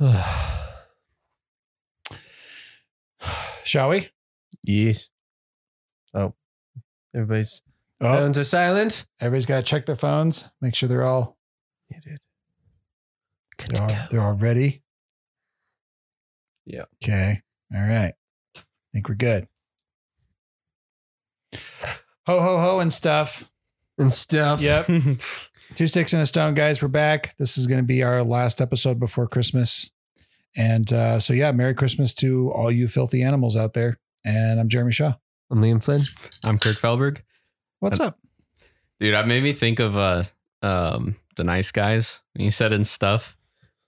Shall we? yes. Oh, everybody's Oh, phones are silent. everybody's got to check their phones. Make sure they're all You did. Good they're all, they're all ready. Yeah. Okay. All right. I think we're good. Ho ho ho and stuff. And stuff. Yep. Two sticks and a stone, guys. We're back. This is going to be our last episode before Christmas. And uh, so, yeah, Merry Christmas to all you filthy animals out there. And I'm Jeremy Shaw. I'm Liam Flynn. I'm Kirk Felberg. What's up? Dude, that made me think of uh um the nice guys. You said in stuff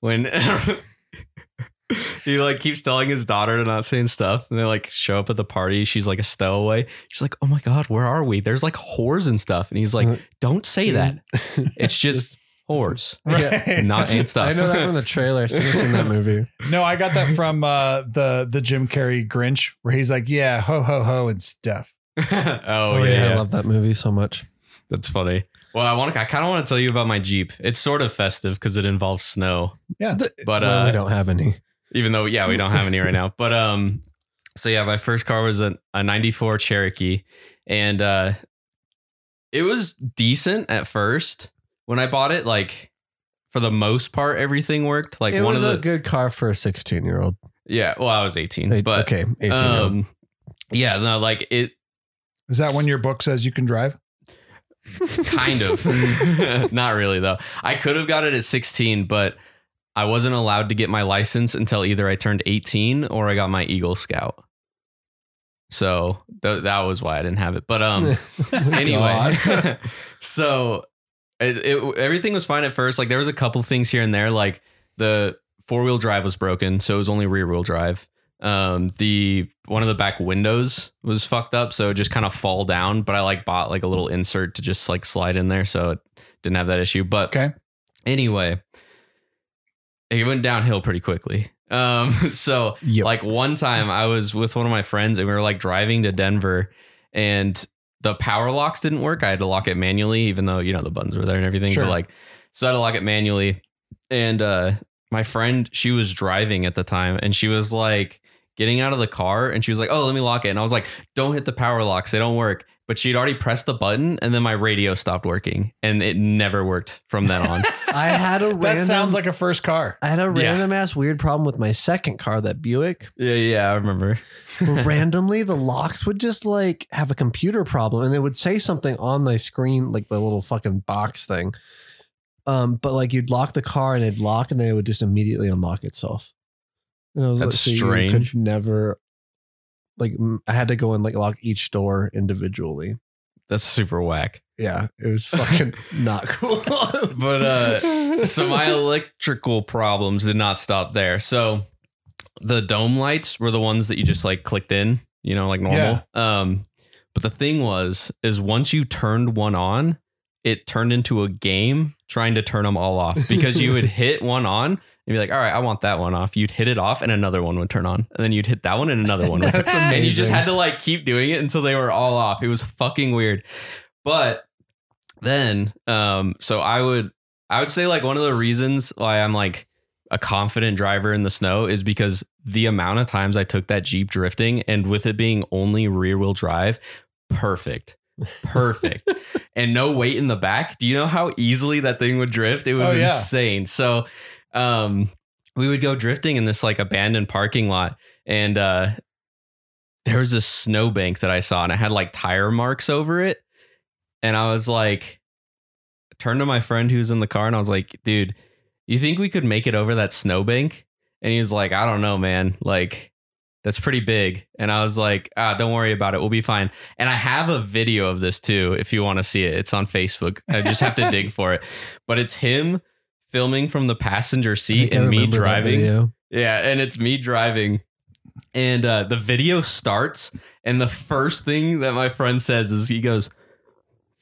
when he like keeps telling his daughter to not say stuff, and they like show up at the party. She's like a stowaway. She's like, "Oh my god, where are we? There's like whores and stuff." And he's like, "Don't say that. It's just whores, Yeah. not and stuff." I know that from the trailer. So I've seen that movie. No, I got that from uh, the the Jim Carrey Grinch, where he's like, "Yeah, ho ho ho and stuff." oh, yeah, I love that movie so much. that's funny. Well, I want to. I kind of want to tell you about my Jeep. It's sort of festive because it involves snow. Yeah. But Well, uh, we don't have any. Even though yeah we don't have any right now but um so yeah my first car was a, a 94 cherokee and uh it was decent at first when i bought it like for the most part everything worked like it one was of the a good car for a 16 year old. yeah well i was 18 but okay, 18 year old. um yeah no like it Is that when your book says you can drive? kind of not really though i could have got it at 16 but i wasn't allowed to get my license until either i turned 18 or i got my eagle scout. So th- that was why i didn't have it. But um anyway. So it, it, everything was fine at first. Like there was a couple things here and there. Like the four-wheel drive was broken so it was only rear-wheel drive. Um the one of the back windows was fucked up so it just kind of fall down but i like bought like a little insert to just like slide in there so it didn't have that issue. But Okay. anyway it went downhill pretty quickly um so Yep. like one time I was with one of my friends and we were like driving to Denver and the power locks didn't work. I had to lock it manually, even though, you know, the buttons were there and everything. Sure. But like, so I had to lock it manually. And uh my friend, she was driving at the time and she was like getting out of the car and she was like, Oh, let me lock it. And I was like, Don't hit the power locks, they don't work. But she'd already pressed the button and then my radio stopped working and it never worked from then on. I had a random, That sounds like a first car. I had a Yeah. random ass weird problem with my second car, that Buick. yeah, yeah, I remember. randomly the locks would just like have a computer problem and it would say something on the screen, like the little fucking box thing. Um, but like you'd lock the car and it'd lock and then it would just immediately unlock itself. And I was That's so you strange. Could never like I had to go and like lock each door individually. That's super whack. Yeah, it was fucking not cool. But uh so my electrical problems did not stop there. So the dome lights were the ones that you just like clicked in, you know, like normal. Um but the thing was is once you turned one on, it turned into a game trying to turn them all off because you would hit one on and be like, "All right, I want that one off." You'd hit it off and another one would turn on. And then you'd hit that one and another one would turn. That's And you just had to like keep doing it until they were all off. It was fucking weird. But then um so I would I would say like one of the reasons why I'm like a confident driver in the snow is because the amount of times I took that Jeep drifting and with it being only rear wheel drive, perfect. Perfect. and no weight in the back. Do you know how easily that thing would drift? It was Oh, yeah. insane. So um we would go drifting in this like abandoned parking lot and uh there was this snowbank that I saw and it had like tire marks over it. And I was like, turned to my friend who's in the car and I was like, dude, you think we could make it over that snowbank? And he was like, I don't know, man. Like, that's pretty big. And I was like, ah, don't worry about it. We'll be fine. And I have a video of this too, if you want to see it. It's on Facebook. I just have to dig for it. But it's him filming from the passenger seat and me driving. Yeah, and it's me driving. And uh, the video starts, and the first thing that my friend says is he goes,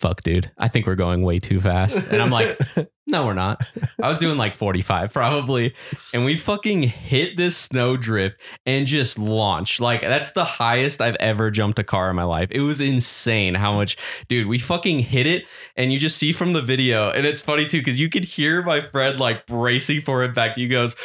Fuck, dude, I think we're going way too fast. And I'm like, No, we're not. I was doing like 45 probably. And we fucking hit this snow drift and just launched. Like, that's the highest I've ever jumped a car in my life. It was insane how much, dude, we fucking hit it. And you just see from the video, and it's funny too, because you could hear my friend like bracing for impact. He goes,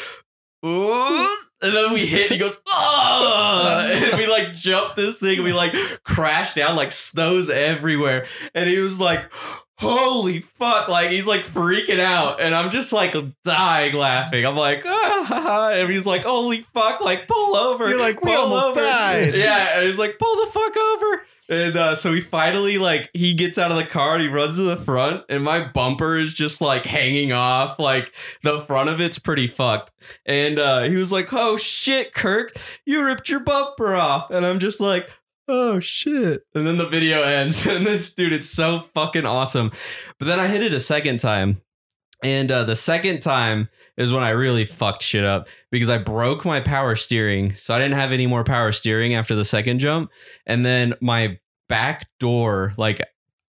Ooh, and then we hit. And he goes, oh, and we like jumped this thing. And we like crashed down, like snows everywhere. And he was like, holy fuck! Like he's like freaking out, and I'm just like dying laughing. I'm like, ah, and he's like, holy fuck! Like pull over. You're like, we almost died. Yeah, and he's like, pull the fuck over. And uh, so he finally like he gets out of the car and he runs to the front, and my bumper is just like hanging off. Like the front of it's pretty fucked. And uh, he was like, "Oh shit, Kirk, you ripped your bumper off." And I'm just like, "Oh shit!" And then the video ends, and this dude, it's so fucking awesome. But then I hit it a second time, and uh, the second time is when I really fucked shit up because I broke my power steering. So I didn't have any more power steering after the second jump. And then my back door, like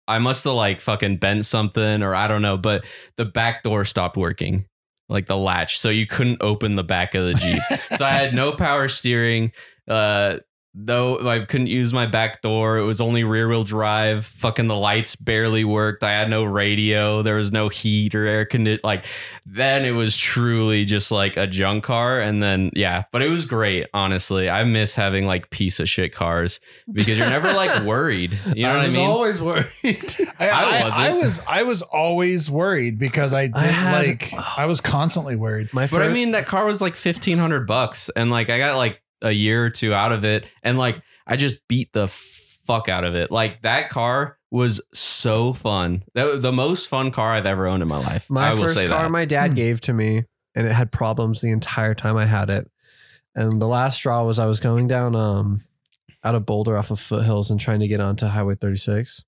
I must have like fucking bent something or I don't know, but the back door stopped working. Like the latch. So you couldn't open the back of the Jeep. so I had no power steering. Uh though I couldn't use my back door. It was only rear wheel drive. Fucking the lights barely worked. I had no radio. There was no heat or air condition. Like then it was truly just like a junk car. And then yeah, but it was great. Honestly, I miss having like piece of shit cars because you're never like worried. You know I what I was mean? always worried. I, I I, wasn't. I was I was always worried because I did I had- like I was constantly worried. My But I mean, that car was like fifteen hundred bucks, and like I got like a year or two out of it, and like I just beat the fuck out of it. Like that car was so fun. That was the most fun car I've ever owned in my life. My I will first say car that. my dad Hmm. gave to me, and it had problems the entire time I had it. And the last straw was I was going down um out of Boulder off of foothills and trying to get onto Highway 36.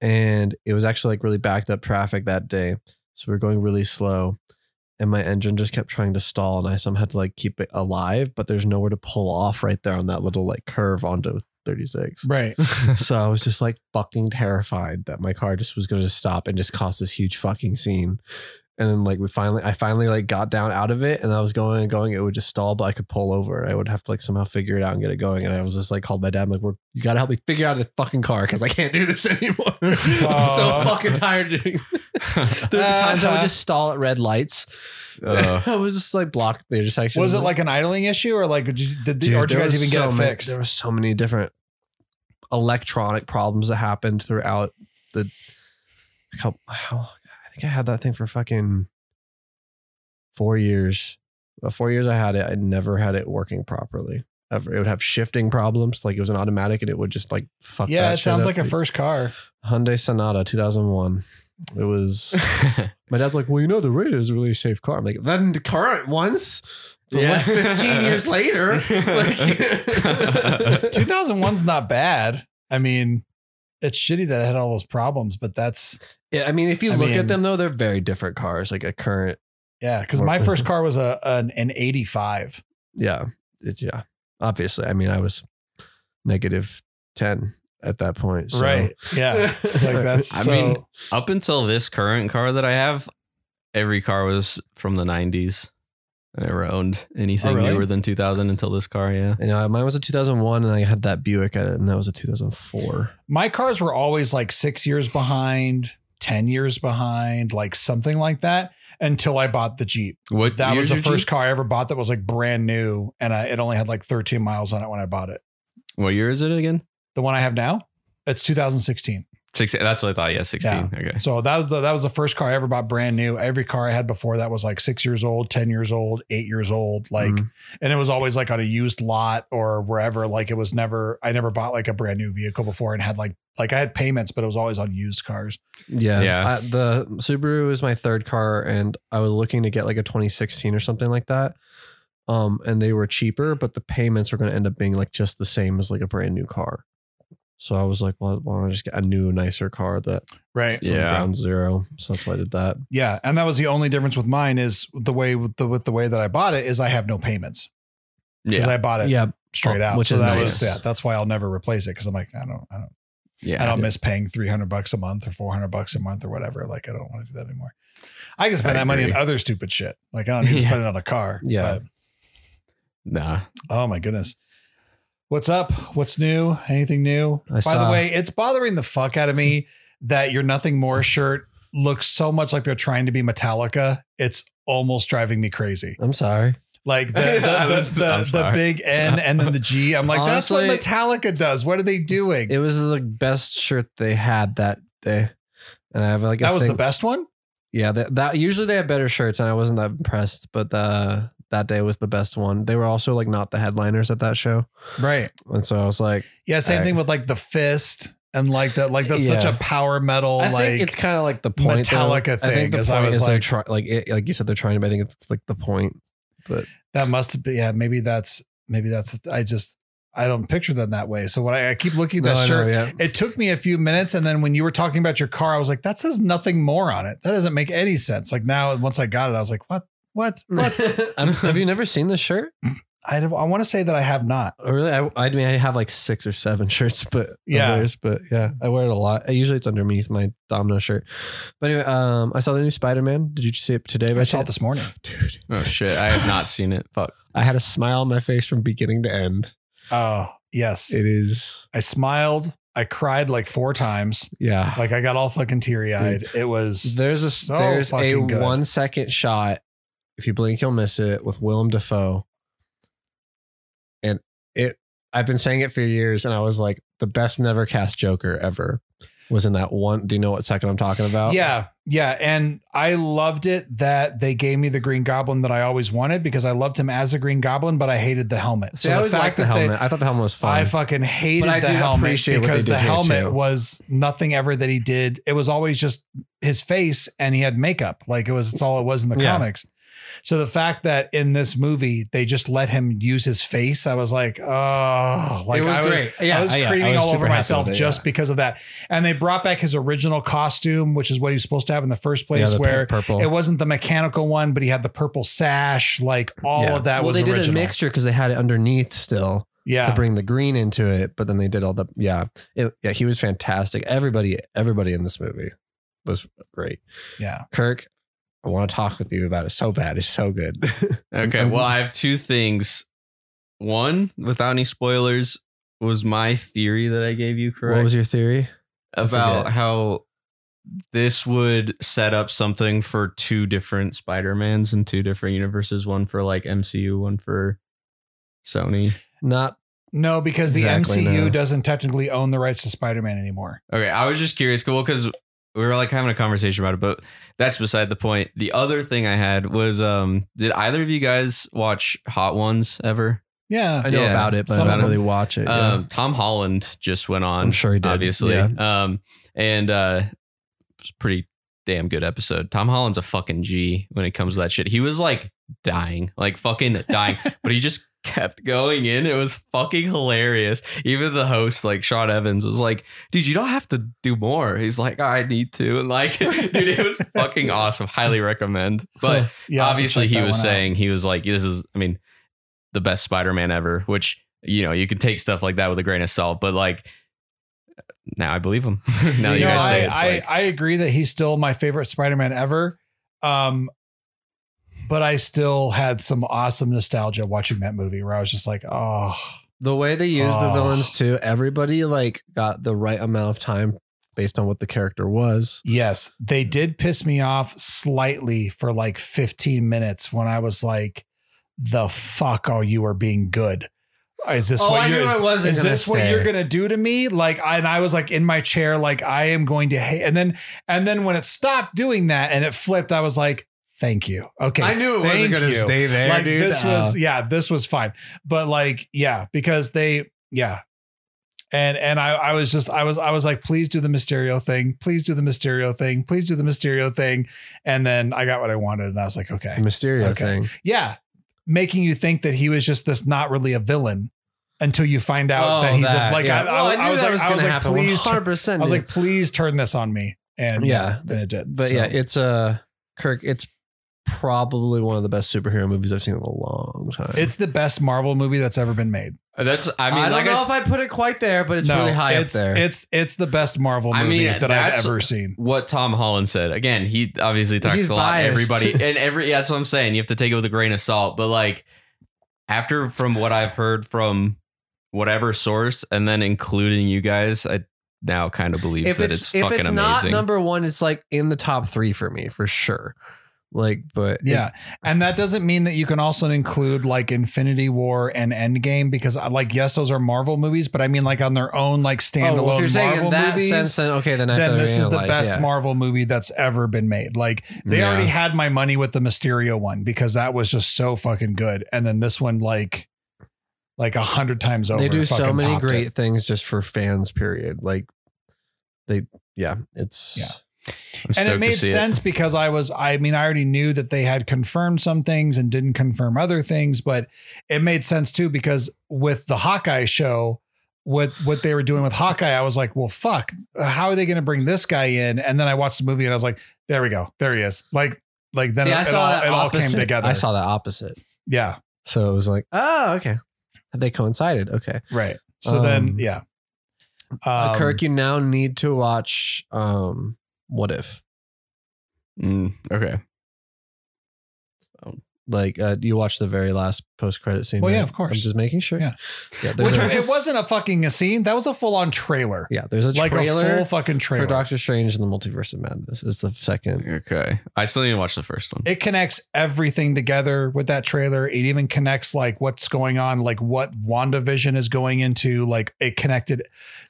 And it was actually like really backed up traffic that day. So we were going really slow. And my engine just kept trying to stall and I somehow had to like keep it alive, but there's nowhere to pull off right there on that little like curve onto 36. Right. so I was just like fucking terrified that my car just was going to stop and just cause this huge fucking scene. And then like we finally, I finally like got down out of it and I was going and going. It would just stall, but I could pull over. I would have to like somehow figure it out and get it going. And I was just like called my dad. I'm like, We're, you got to help me figure out the fucking car because I can't do this anymore. I'm so fucking tired of doing this. There were times I would just stall at red lights. Uh, I was just like blocked the intersection. Was it like an idling issue or like did you, the, Dude, or did you guys even get so it many- fixed? There were so many different electronic problems that happened throughout the. How, how think I had that thing for fucking four years. Uh, four years I had it. I never had it working properly. Ever. It would have shifting problems. Like it was an automatic, and it would just like fuck. yeah, it sounds like a first car. Hyundai Sonata 2001. It was. My dad's like, well, you know, the Raider is a really safe car. I'm like, then the current ones. Yeah. like 15 years later. Like, 2001's not bad. I mean, it's shitty that it had all those problems, but that's yeah, I mean, if you I look mean- at them though, they're very different cars. Like a current, yeah. Because my first car was a an, an 85. yeah, it's yeah. Obviously, I mean, I was negative 10 at that point. so- Right. Yeah. Like that's. I so, mean, up until this current car that I have, every car was from the '90s. I never owned anything Oh, really? newer than 2000 until this car. Yeah. you know, mine was a 2001, and I had that Buick at it, and that was a 2004. my cars were always like six years behind, 10 years behind, like something like that until I bought the Jeep. What That was the first Jeep? car I ever bought that was like brand new. And I, it only had like 13 miles on it when I bought it. What year is it again? The one I have now, it's 2016. 16. That's what I thought. Yeah, 16. Yeah. Okay. So that was the that was the first car I ever bought brand new. Every car I had before that was like six years old, 10 years old, eight years old. Like, Mhm. and it was always like on a used lot or wherever. Like it was never, I never bought like a brand new vehicle before and had like, like I had payments, but it was always on used cars. Yeah. Yeah. I- the Subaru is my third car, and I was looking to get like a 2016 or something like that. Um, and they were cheaper, but the payments were going to end up being like just the same as like a brand new car. So I was like, well, why don't I just get a new, nicer car that Right. from Yeah. ground zero? So that's why I did that. Yeah. And that was the only difference with mine is the way with the, with the way that I bought it is I have no payments Yeah. I bought it Yeah. straight Oh, out. which so is that nice. was, yeah, that's why I'll never replace it. Cause I'm like, I don't, I don't, Yeah. I don't miss paying 300 bucks a month or 400 bucks a month or whatever. Like, I don't want to do that anymore. I can spend I that money on other stupid shit. Like, I don't need to Yeah. spend it on a car. Yeah. But, Nah. oh my goodness. What's up? What's new? Anything new? I By saw- the way, it's bothering the fuck out of me that your Nothing More shirt looks so much like they're trying to be Metallica. It's almost driving me crazy. I'm sorry. Like the the, I'm the, the, the sorry. big N and then the G. I'm like, Honestly- that's what Metallica does. What are they doing? It was the best shirt they had that day, and I have like a that was the best one. Yeah, that, that usually they have better shirts, and I wasn't that impressed. But the that day was the best one. They were also like not the headliners at that show, Right. and so I was like, Yeah. Same I- thing with like the fist and like that. Like that's such a power metal. I like think it's kind of like the point though. Metallica I thing, the as I was is like- try, like it, like you said they're trying to. I think it's like the point. But that must be. Yeah. Maybe that's maybe that's. I just I don't picture them that way. So when I, I keep looking at No, that know, shirt, yeah. it took me a few minutes, and then when you were talking about your car, I was like, that says nothing more on it. That doesn't make any sense. Like now, once I got it, I was like, what? What? What? I'm- have you never seen this shirt? I, I want to say that I have not. Oh, really? I, I mean, I have like six or seven shirts, but Yeah. others, but yeah, I wear it a lot. Usually, it's underneath my Domino shirt. But anyway, um, I saw the new Spider Man. Did you see it today? I saw it this morning. dude. Oh shit, I have not seen it. Fuck. I had a smile on my face from beginning to end. Oh yes, It is, I smiled. I cried like four times. yeah. Like I got all fucking teary eyed. It was there's a so there's a good. one second shot. If you blink, you'll miss it with Willem Dafoe. And it, I've been saying it for years, and I was like, the best never cast Joker ever was in that one. Do you know what second I'm talking about? Yeah, yeah, and I loved it that they gave me the Green Goblin that I always wanted because I loved him as a Green Goblin, but I hated the helmet. See, I always liked the that they- I thought the helmet was fun. I fucking hated I the helmet because the helmet was nothing ever that he did. It was always just his face and he had makeup. Like it was, it's all it was in the Yeah. comics. So the fact that in this movie they just let him use his face, I was like, oh, like it was I was, great. Yeah, I was yeah, creaming was all over myself it, just yeah. because of that. And they brought back his original costume, which is what he was supposed to have in the first Yeah, place, the where purple. it wasn't the mechanical one, but he had the purple sash. Like all Yeah. of that well, was they did original. a mixture because they had it underneath still yeah. to bring the green into it, but then they did all the yeah, it, yeah. He was fantastic. Everybody, everybody in this movie was great. yeah. Kirk, I want to talk with you about it so bad. It's so good. Okay, well, I have two things. One, without any spoilers, was my theory that I gave you correct what was your theory? about how this would set up something for two different Spider-Mans in two different universes, one for like MCU, one for Sony. Not No, because the Exactly, MCU no. doesn't technically own the rights to Spider-Man anymore. Okay, I was just curious, cool, because we were like having a conversation about it, but that's beside the point. The other thing I had was, um, did either of you guys watch Hot Ones ever? Yeah. I know Yeah, about it, but I don't really watch it. yeah. Um, Tom Holland just went on. I'm sure he did. obviously. Yeah. Um, and uh, it's pretty damn good episode. Tom Holland's a fucking G when it comes to that shit. He was like dying, like fucking dying, but he just kept going in. It was fucking hilarious. Even the host, like Sean Evans, was like, "Dude, you don't have to do more." He's like, "I need to," and like, dude, it was fucking awesome. Highly recommend. But Yeah. I'll have to obviously he was one out. saying he was like this is i mean the best spider-man ever which you know you can take stuff like that with a grain of salt but like now i believe him now you, know, guys say I, it's I, like I agree that he's still my favorite Spider-Man ever. Um, but I still had some awesome nostalgia watching that movie where I was just like, oh, the way they used the Oh. villains too, everybody like got the right amount of time based on what the character was. yes, they did piss me off slightly for like 15 minutes when I was like, the fuck are you are being good. Is this Oh, what I you're is, is this what you're gonna do to me? Like I, and I was like in my chair, like I am going to hate and then and then when it stopped doing that and it flipped, I was like, thank you. Okay. I knew it wasn't going to stay there, like dude. this Uh, was yeah this was fine but like yeah because they yeah and and I, I was just I was I was like please do the Mysterio thing please do the Mysterio thing please do the Mysterio thing and then I got what I wanted and I was like okay the Mysterio Okay. thing. yeah making you think that he was just this not really a villain until you find out that he's a, like I, Well, I, knew I was that like I gonna was like happen. please turn, 100%. I was like please turn this on me and Yeah. then it did but So, yeah, it's uh, Kirk. It's probably one of the best superhero movies I've seen in a long time. it's the best Marvel movie that's ever been made uh, that's i mean I don't like know I, if s- I'd put it quite there, but it's really high it's, up there. It's it's the best Marvel I movie mean, that I've that's- ever seen. what tom holland said again he obviously talks He's a lot biased. everybody and every yeah, that's what i'm saying you have to take it with a grain of salt but like after from what i've heard from whatever source and then including you guys i now kind of believe if that it's, it's, if fucking it's not amazing number one, it's like in the top three for me for sure. Like, but it- Yeah. And that doesn't mean that you can also include like Infinity War and Endgame because uh, like yes, those are Marvel movies, but I mean like on their own like oh, standalone well, if you're saying Marvel in that movies. sense, then okay, then I then this is the best yeah. Marvel movie that's ever been made. Like they Yeah. already had my money with the Mysterio one because that was just so fucking good. And then this one like like a hundred times over. They do so many great it. things just for fans. Period. Like they, yeah, it's Yeah. I'm And it made see sense because I was, I mean, I already knew that they had confirmed some things and didn't confirm other things, but it made sense too because with the Hawkeye show, what what they were doing with Hawkeye, I was like, well, fuck, how are they going to bring this guy in? And then I watched the movie and I was like, there we go, there he is. Like, like then See, it, I it all, it all came together. I saw that opposite. yeah, So it was like, oh, okay, they coincided. Okay, right. So then, Um, yeah, uh, Um, Kirk, you now need to watch. um What if? Mm, okay. Like, uh, you watch the very last post credit scene? Well, yeah, of course. I'm just making sure. Yeah. yeah. Which a, it wasn't a fucking a scene. That was a full on trailer, yeah, there's a like a full fucking trailer. for Doctor Strange and the Multiverse of Madness. Is the second. Okay. I still need to watch the first one. it connects everything together with that trailer. It even connects like what's going on, like what WandaVision is going into. Like it connected.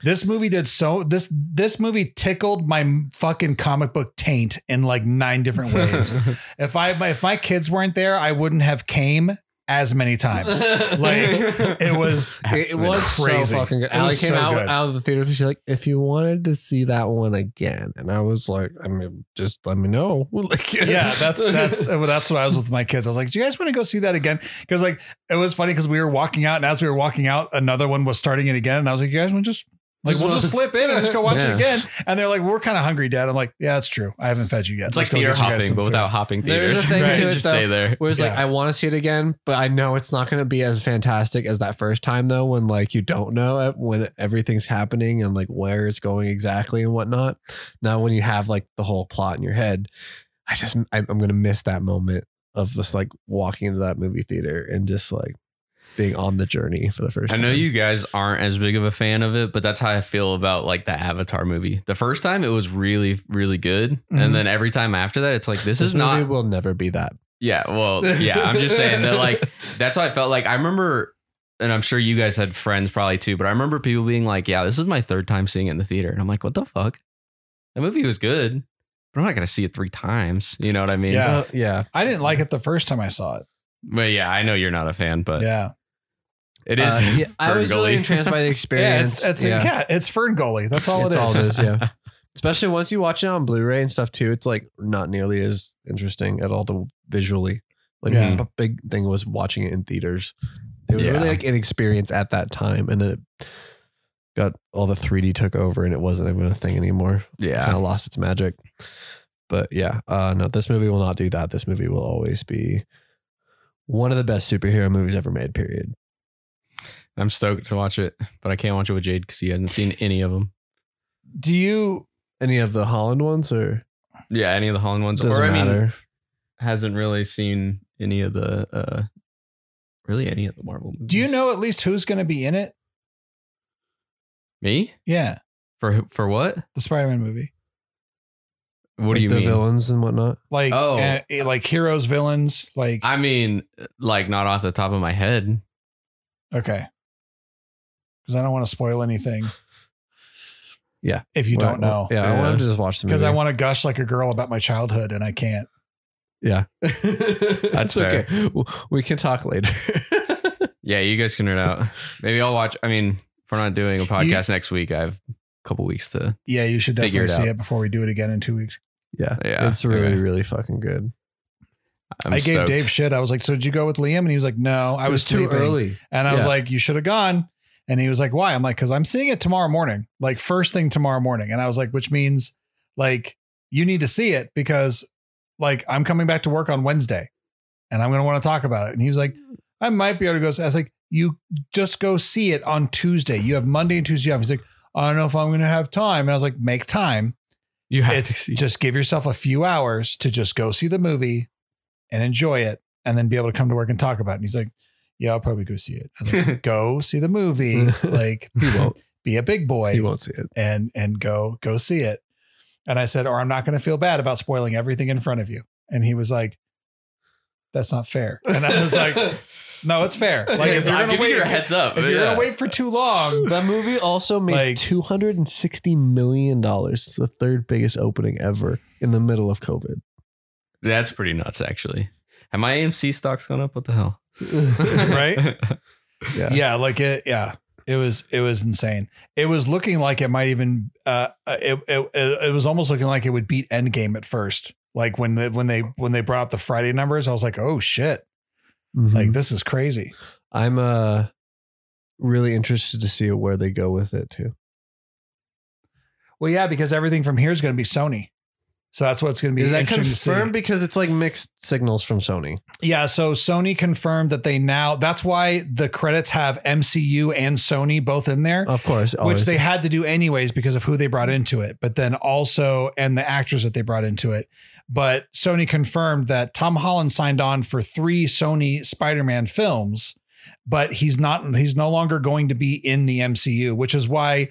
This movie did so this this movie tickled my fucking comic book taint in like nine different ways. if I if my kids weren't there, I wouldn't have came as many times. Like it was It, it was crazy. so fucking good. It Allie came so out, good. out of the theater. She's like, if you wanted to see that one again, and I was like, I mean, just let me know. like, yeah, that's that's well, that's what I was with my kids. I was like, "Do you guys want to go see that again?" Because like it was funny because we were walking out, and as we were walking out, another one was starting it again, and I was like, "You guys want to just like we'll just slip in and just go watch Yeah. it again?" And they're like, "We're kind of hungry, Dad." I'm like, "Yeah, that's true. I haven't fed you yet." It's Let's like go theater get you guys hopping, but food." without hopping There's theaters. a thing Right. to it, Just though, stay there. Whereas like Yeah. I want to see it again, but I know it's not going to be as fantastic as that first time though. When like you don't know it, when everything's happening and like where it's going exactly and whatnot. Now when you have like the whole plot in your head, I just I, I'm going to miss that moment of just like walking into that movie theater and just like being on the journey for the first I time. know you guys aren't as big of a fan of it, but that's how I feel about like the Avatar movie. The first time it was really, really good. Mhm. And then every time after that, it's like, this, This is movie not. will never be that. Yeah. Well, yeah. I'm just saying that like, that's how I felt. Like, I remember, and I'm sure you guys had friends probably too, but I remember people being like, yeah, this is my third time seeing it in the theater. And I'm like, what the fuck? That movie was good, but I'm not going to see it three times. You know what I mean? Yeah. Uh, yeah. I didn't like it the first time I saw it. But yeah, I know you're not a fan, but yeah, it is. Uh, yeah, I was really entranced by the yeah, experience. it's it's yeah, it's Fern Gully. That's all it It's is. all it is, yeah. Especially once you watch it on Blu-ray and stuff too, it's like not nearly as interesting at all to visually. Like Yeah. a big thing was watching it in theaters. It was Yeah. really like an experience at that time, and then it got all the 3D took over, and it wasn't even a thing anymore. Yeah. kind of lost its magic. But yeah, uh, no, this movie will not do that. This movie will always be one of the best superhero movies ever made. Period. I'm stoked to watch it, but I can't watch it with Jade because he hasn't seen any of them. Do you? Any of the Holland ones, or Yeah, any of the Holland ones, doesn't or I mean, matter? hasn't really seen any of the, uh really any of the Marvel. Movies. Do you know at least who's going to be in it? me Yeah, for for what? the Spider-Man movie. What Like do you mean the mean? villains and whatnot. Like Oh. uh, like heroes, villains. Like I mean, like not off the top of my head. okay, because I don't want to spoil anything. Yeah. if you Well, don't know, Yeah, I want to just watch the movie because I want to gush like a girl about my childhood and I can't. Yeah, That's It's okay. We can talk later. Yeah, you guys can nerd out. Maybe I'll watch. I mean, if we're not doing a podcast next week, I have a couple weeks to. Yeah, you should Figure definitely it see out. it before we do it again in two weeks. yeah, Yeah, it's really, okay. really fucking good. I'm i gave. Dave shit. I was like, "So did you go with Liam?" And he was like, "No, I It was, too sleeping." early. And I was like, "You should have gone." And he was like, "Why?" I'm like, "Cause I'm seeing it tomorrow morning, like first thing tomorrow morning." And I was like, "Which means like you need to see it because like I'm coming back to work on Wednesday, and I'm gonna want to talk about it." And he was like, "I might be able to go." I was like, "You just go see it on Tuesday. You have Monday and Tuesday off." He's like, "I don't know if I'm gonna have time." And I was like, "Make time." You have it's to just give yourself a few hours to just go see the movie and enjoy it and then be able to come to work and talk about it. And he's like, Yeah, I'll probably go see it. I like, go see the movie. Like He won't. be a big boy He won't see it. and and go go see it. And I said, or I'm not going to feel bad about spoiling everything in front of you. And he was like, "That's not fair." And I was like, "No, it's fair. Like if you're I'm gonna wait, you a heads up. if you're yeah. gonna wait for too long, That movie also made Like- two hundred and sixty million dollars. It's the third biggest opening ever in the middle of COVID. That's pretty nuts, actually. Have my AMC stocks gone up? What the hell? Right? Yeah. yeah, like it, yeah." It was it was insane. It was looking like it might even uh it, it it was almost looking like it would beat Endgame at first. Like when the when they when they brought up the Friday numbers, I was like, "Oh shit. Mhm. Like this is crazy." I'm uh really interested to see where they go with it too. Well, yeah, because everything from here is going to be Sony. So that's what's going to be Is that interesting to see. confirmed? Because it's like mixed signals from Sony. Yeah, so Sony confirmed that they now that's why the credits have MCU and Sony both in there, Of course, which they had to do anyways because of who they brought into it, but then also and the actors that they brought into it. But Sony confirmed that Tom Holland signed on for 3 Sony Spider-Man films, but he's not he's no longer going to be in the MCU, which is why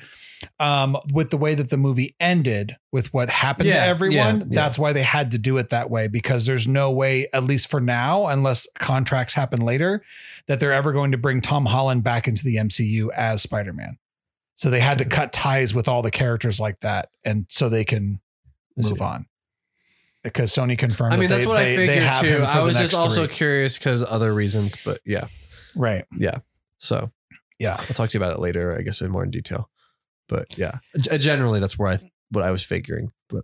um with the way that the movie ended with what happened Yeah, to everyone yeah, yeah. that's why they had to do it that way because there's no way at least for now unless contracts happen later that they're ever going to bring Tom Holland back into the MCU as Spider-Man so they had to cut ties with all the characters like that and so they can move on because Sony confirmed I mean, that that's they, what they, I figured too. I was just also three. curious because other reasons, but yeah. right yeah. So yeah I'll talk to you about it later, I guess, in more in detail. But yeah, G- generally that's where I what I was figuring. But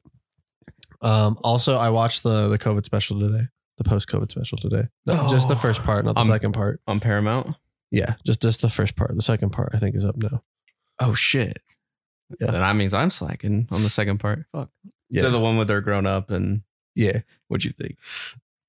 um, also I watched the the COVID special today, the post COVID special today. No, just the Oh. first part, not the Um, second part. On Paramount? Yeah, just just the first part. The second part I think is up now. Oh, shit. Yeah. Then that means I'm slacking on the second part. Fuck. Yeah, They're the one with their grown up and yeah. what'd you think?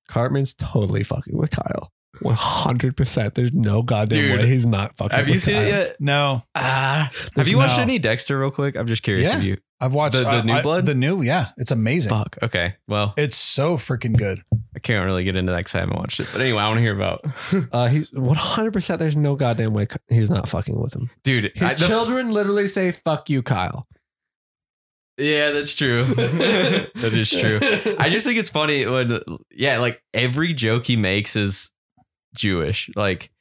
Cartman's totally fucking with Kyle. One hundred percent. There's no goddamn Dude, way he's not fucking. Have you with seen Kyle. it yet? no Ah. Have you watched no. any Dexter real quick? I'm just curious Yeah. if you I've watched The- the I- New I- Blood? the new yeah it's amazing fuck. Okay. Well, it's so freaking good I can't really get into that because I haven't watched it. But anyway, I want to hear about Uh, he's one hundred percent. There's no goddamn way he's not fucking with him. dude. His I- the- children literally say "fuck you, Kyle." yeah, that's true. that is true. I just think it's funny when yeah, like every joke he makes is Jewish. Like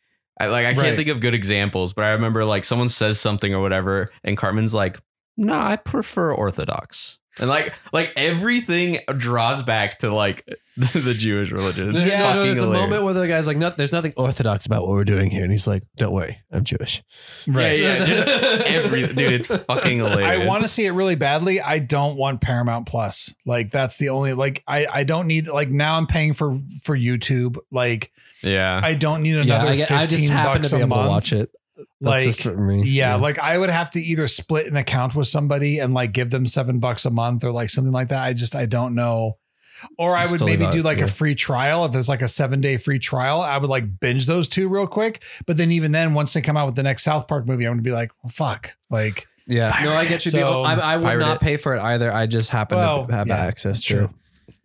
I like I can't Right. think of good examples, but I remember like someone says something or whatever, and Cartman's like, "No, I prefer Orthodox." And like like everything draws back to like the Jewish religion. It's yeah, no, fucking there's a moment where the guy's like, "No, there's nothing orthodox about what we're doing here," and he's like, "Don't worry, I'm Jewish." Right? Yeah, yeah, just every dude, it's fucking hilarious. I want to see it really badly. I don't want Paramount Plus. Like that's the only like I I don't need like now I'm paying for for YouTube. Like yeah. I don't need Yeah, another I, get- I just fifteen happen bucks to be a able month. to watch it. That's Like just for me. yeah, like I would have to either split an account with somebody and like give them seven bucks a month or like something like that. I just I don't know. Or I It's would totally maybe not- do like yeah. a free trial. If there's like a seven day free trial, I would like binge those two real quick. But then even then, once they come out with the next South Park movie, I'm gonna be like, well, fuck. Like yeah. No, I get you. The- So, I, I would not it. pay for it either. I just happen Well, to have yeah, access to true.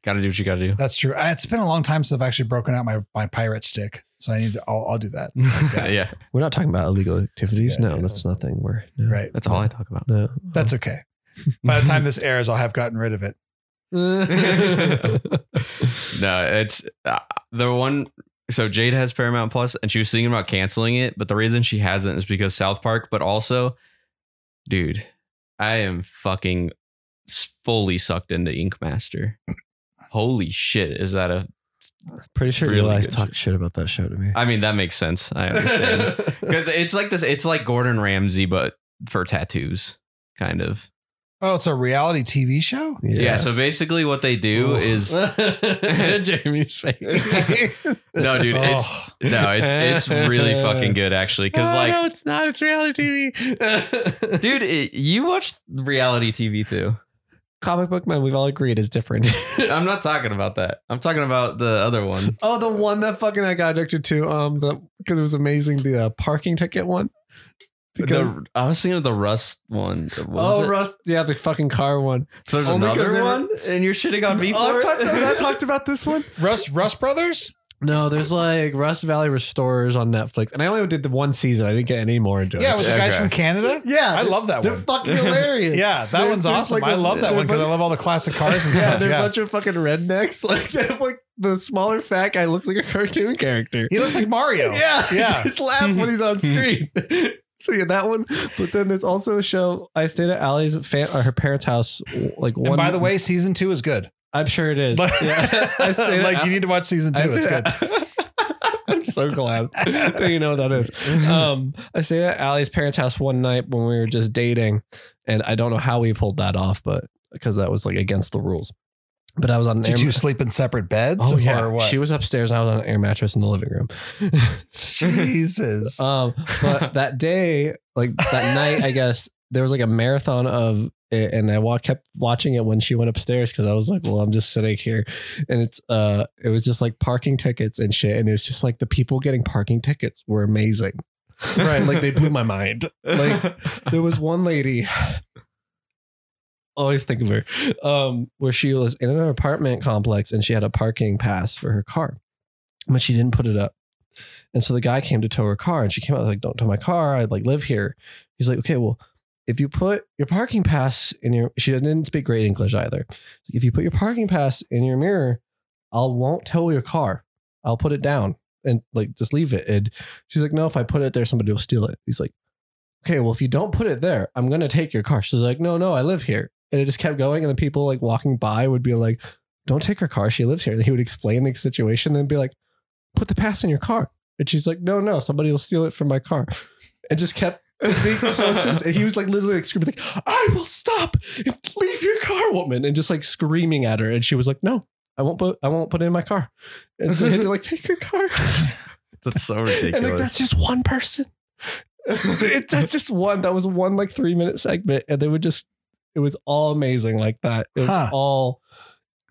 It. gotta do what you gotta do. That's true. It's been a long time since I've actually broken out my my pirate stick, so I need to. I'll, I'll do that. yeah. We're not talking about illegal activities. good No, idea. that's nothing. We're no. Right. That's all I talk about. No, That's okay. By the time this airs, I'll have gotten rid of it. No, it's uh, the one. So Jade has Paramount Plus, and she was thinking about canceling it, but the reason she hasn't is because South Park. But also, dude, I am fucking fully sucked into Ink Master. Holy shit! Is that a? Pretty sure Really Eli good talked shit about that show to me. I mean, that makes sense. I understand because it's like this. It's like Gordon Ramsay, but for tattoos, kind of. Oh, it's a reality TV show. Yeah. so basically, what they do is Jamie's face. no, dude. It's Oh. no, it's it's really fucking good actually. Because Oh, like no, it's not. It's reality TV. Dude, it, you watch reality TV too. Comic book man, we've all agreed is different. I'm not talking about that. I'm talking about the other one. oh, the one that fucking I got addicted to. Um, the because it was amazing. The uh, parking ticket one. Because The, I was thinking of the Rust one. What was oh, it? Rust, yeah, the fucking car one. So there's Only 'cause another one, and you're shitting on me Oh, for I've talked, it. I talked about this one. Rust Rust Brothers. No, there's like Rust Valley Restorers on Netflix, and I only did the one season. I didn't get any more into Yeah, it. with the guys Okay. from Canada. Yeah, I love that one. They're one. fucking hilarious. Yeah, that They're- one's they're awesome. like I a- love that they're one because I love all the classic cars and Yeah, stuff. they're Yeah, a bunch of fucking rednecks. Like they have like the smaller fat guy looks like a cartoon character. he looks like Mario. Yeah, yeah. Just laugh when he's on screen. so yeah, that one. But then there's also a show. I stayed at Allie's fan, or uh, her parents' house. Like one. And by the way, season two is good. I'm sure it is. Like, yeah, I stayed at- like you need to watch season two. It's good. I'm so glad that you know what that is. Um, I stayed at Allie's parents' house one night when we were just dating, and I don't know how we pulled that off, but because that was like against the rules. But I was on an Did air you sleep in separate beds? Oh yeah, or what? she was upstairs. and I was on an air mattress in the living room. Jesus. Um, but that day, like that night, I guess there was like a marathon of it, and I kept watching it when she went upstairs because I was like, well, I'm just sitting here, and it's uh, it was just like parking tickets and shit, and it's just like the people getting parking tickets were amazing, right? like they blew my mind. Like there was one lady. Always think of her, um, where she was in an apartment complex and she had a parking pass for her car, but she didn't put it up. And so the guy came to tow her car, and she came out like, "Don't tow my car. I like live here." He's like, "Okay, well, if you put your parking pass in your," she didn't speak great English either. If you put your parking pass in your mirror, I won't tow your car. I'll put it down and like just leave it. And she's like, "No, if I put it there, somebody will steal it." He's like, "Okay, well, if you don't put it there, I'm gonna take your car." She's like, "No, no, I live here." And it just kept going, and the people like walking by would be like, "Don't take her car. She lives here." And he would explain the situation, and be like, "Put the pass in your car." And she's like, no, no, somebody will steal it from my car. And just kept so. And he was like literally like screaming, like, I will stop and leave your car, woman. And just like screaming at her. And she was like, No, I won't put I won't put it in my car. And so he had to like take her car. That's so and like ridiculous. that's just one person. it, that's just one. That was one like three minute segment. And they would just it was all amazing like that. It was Huh. all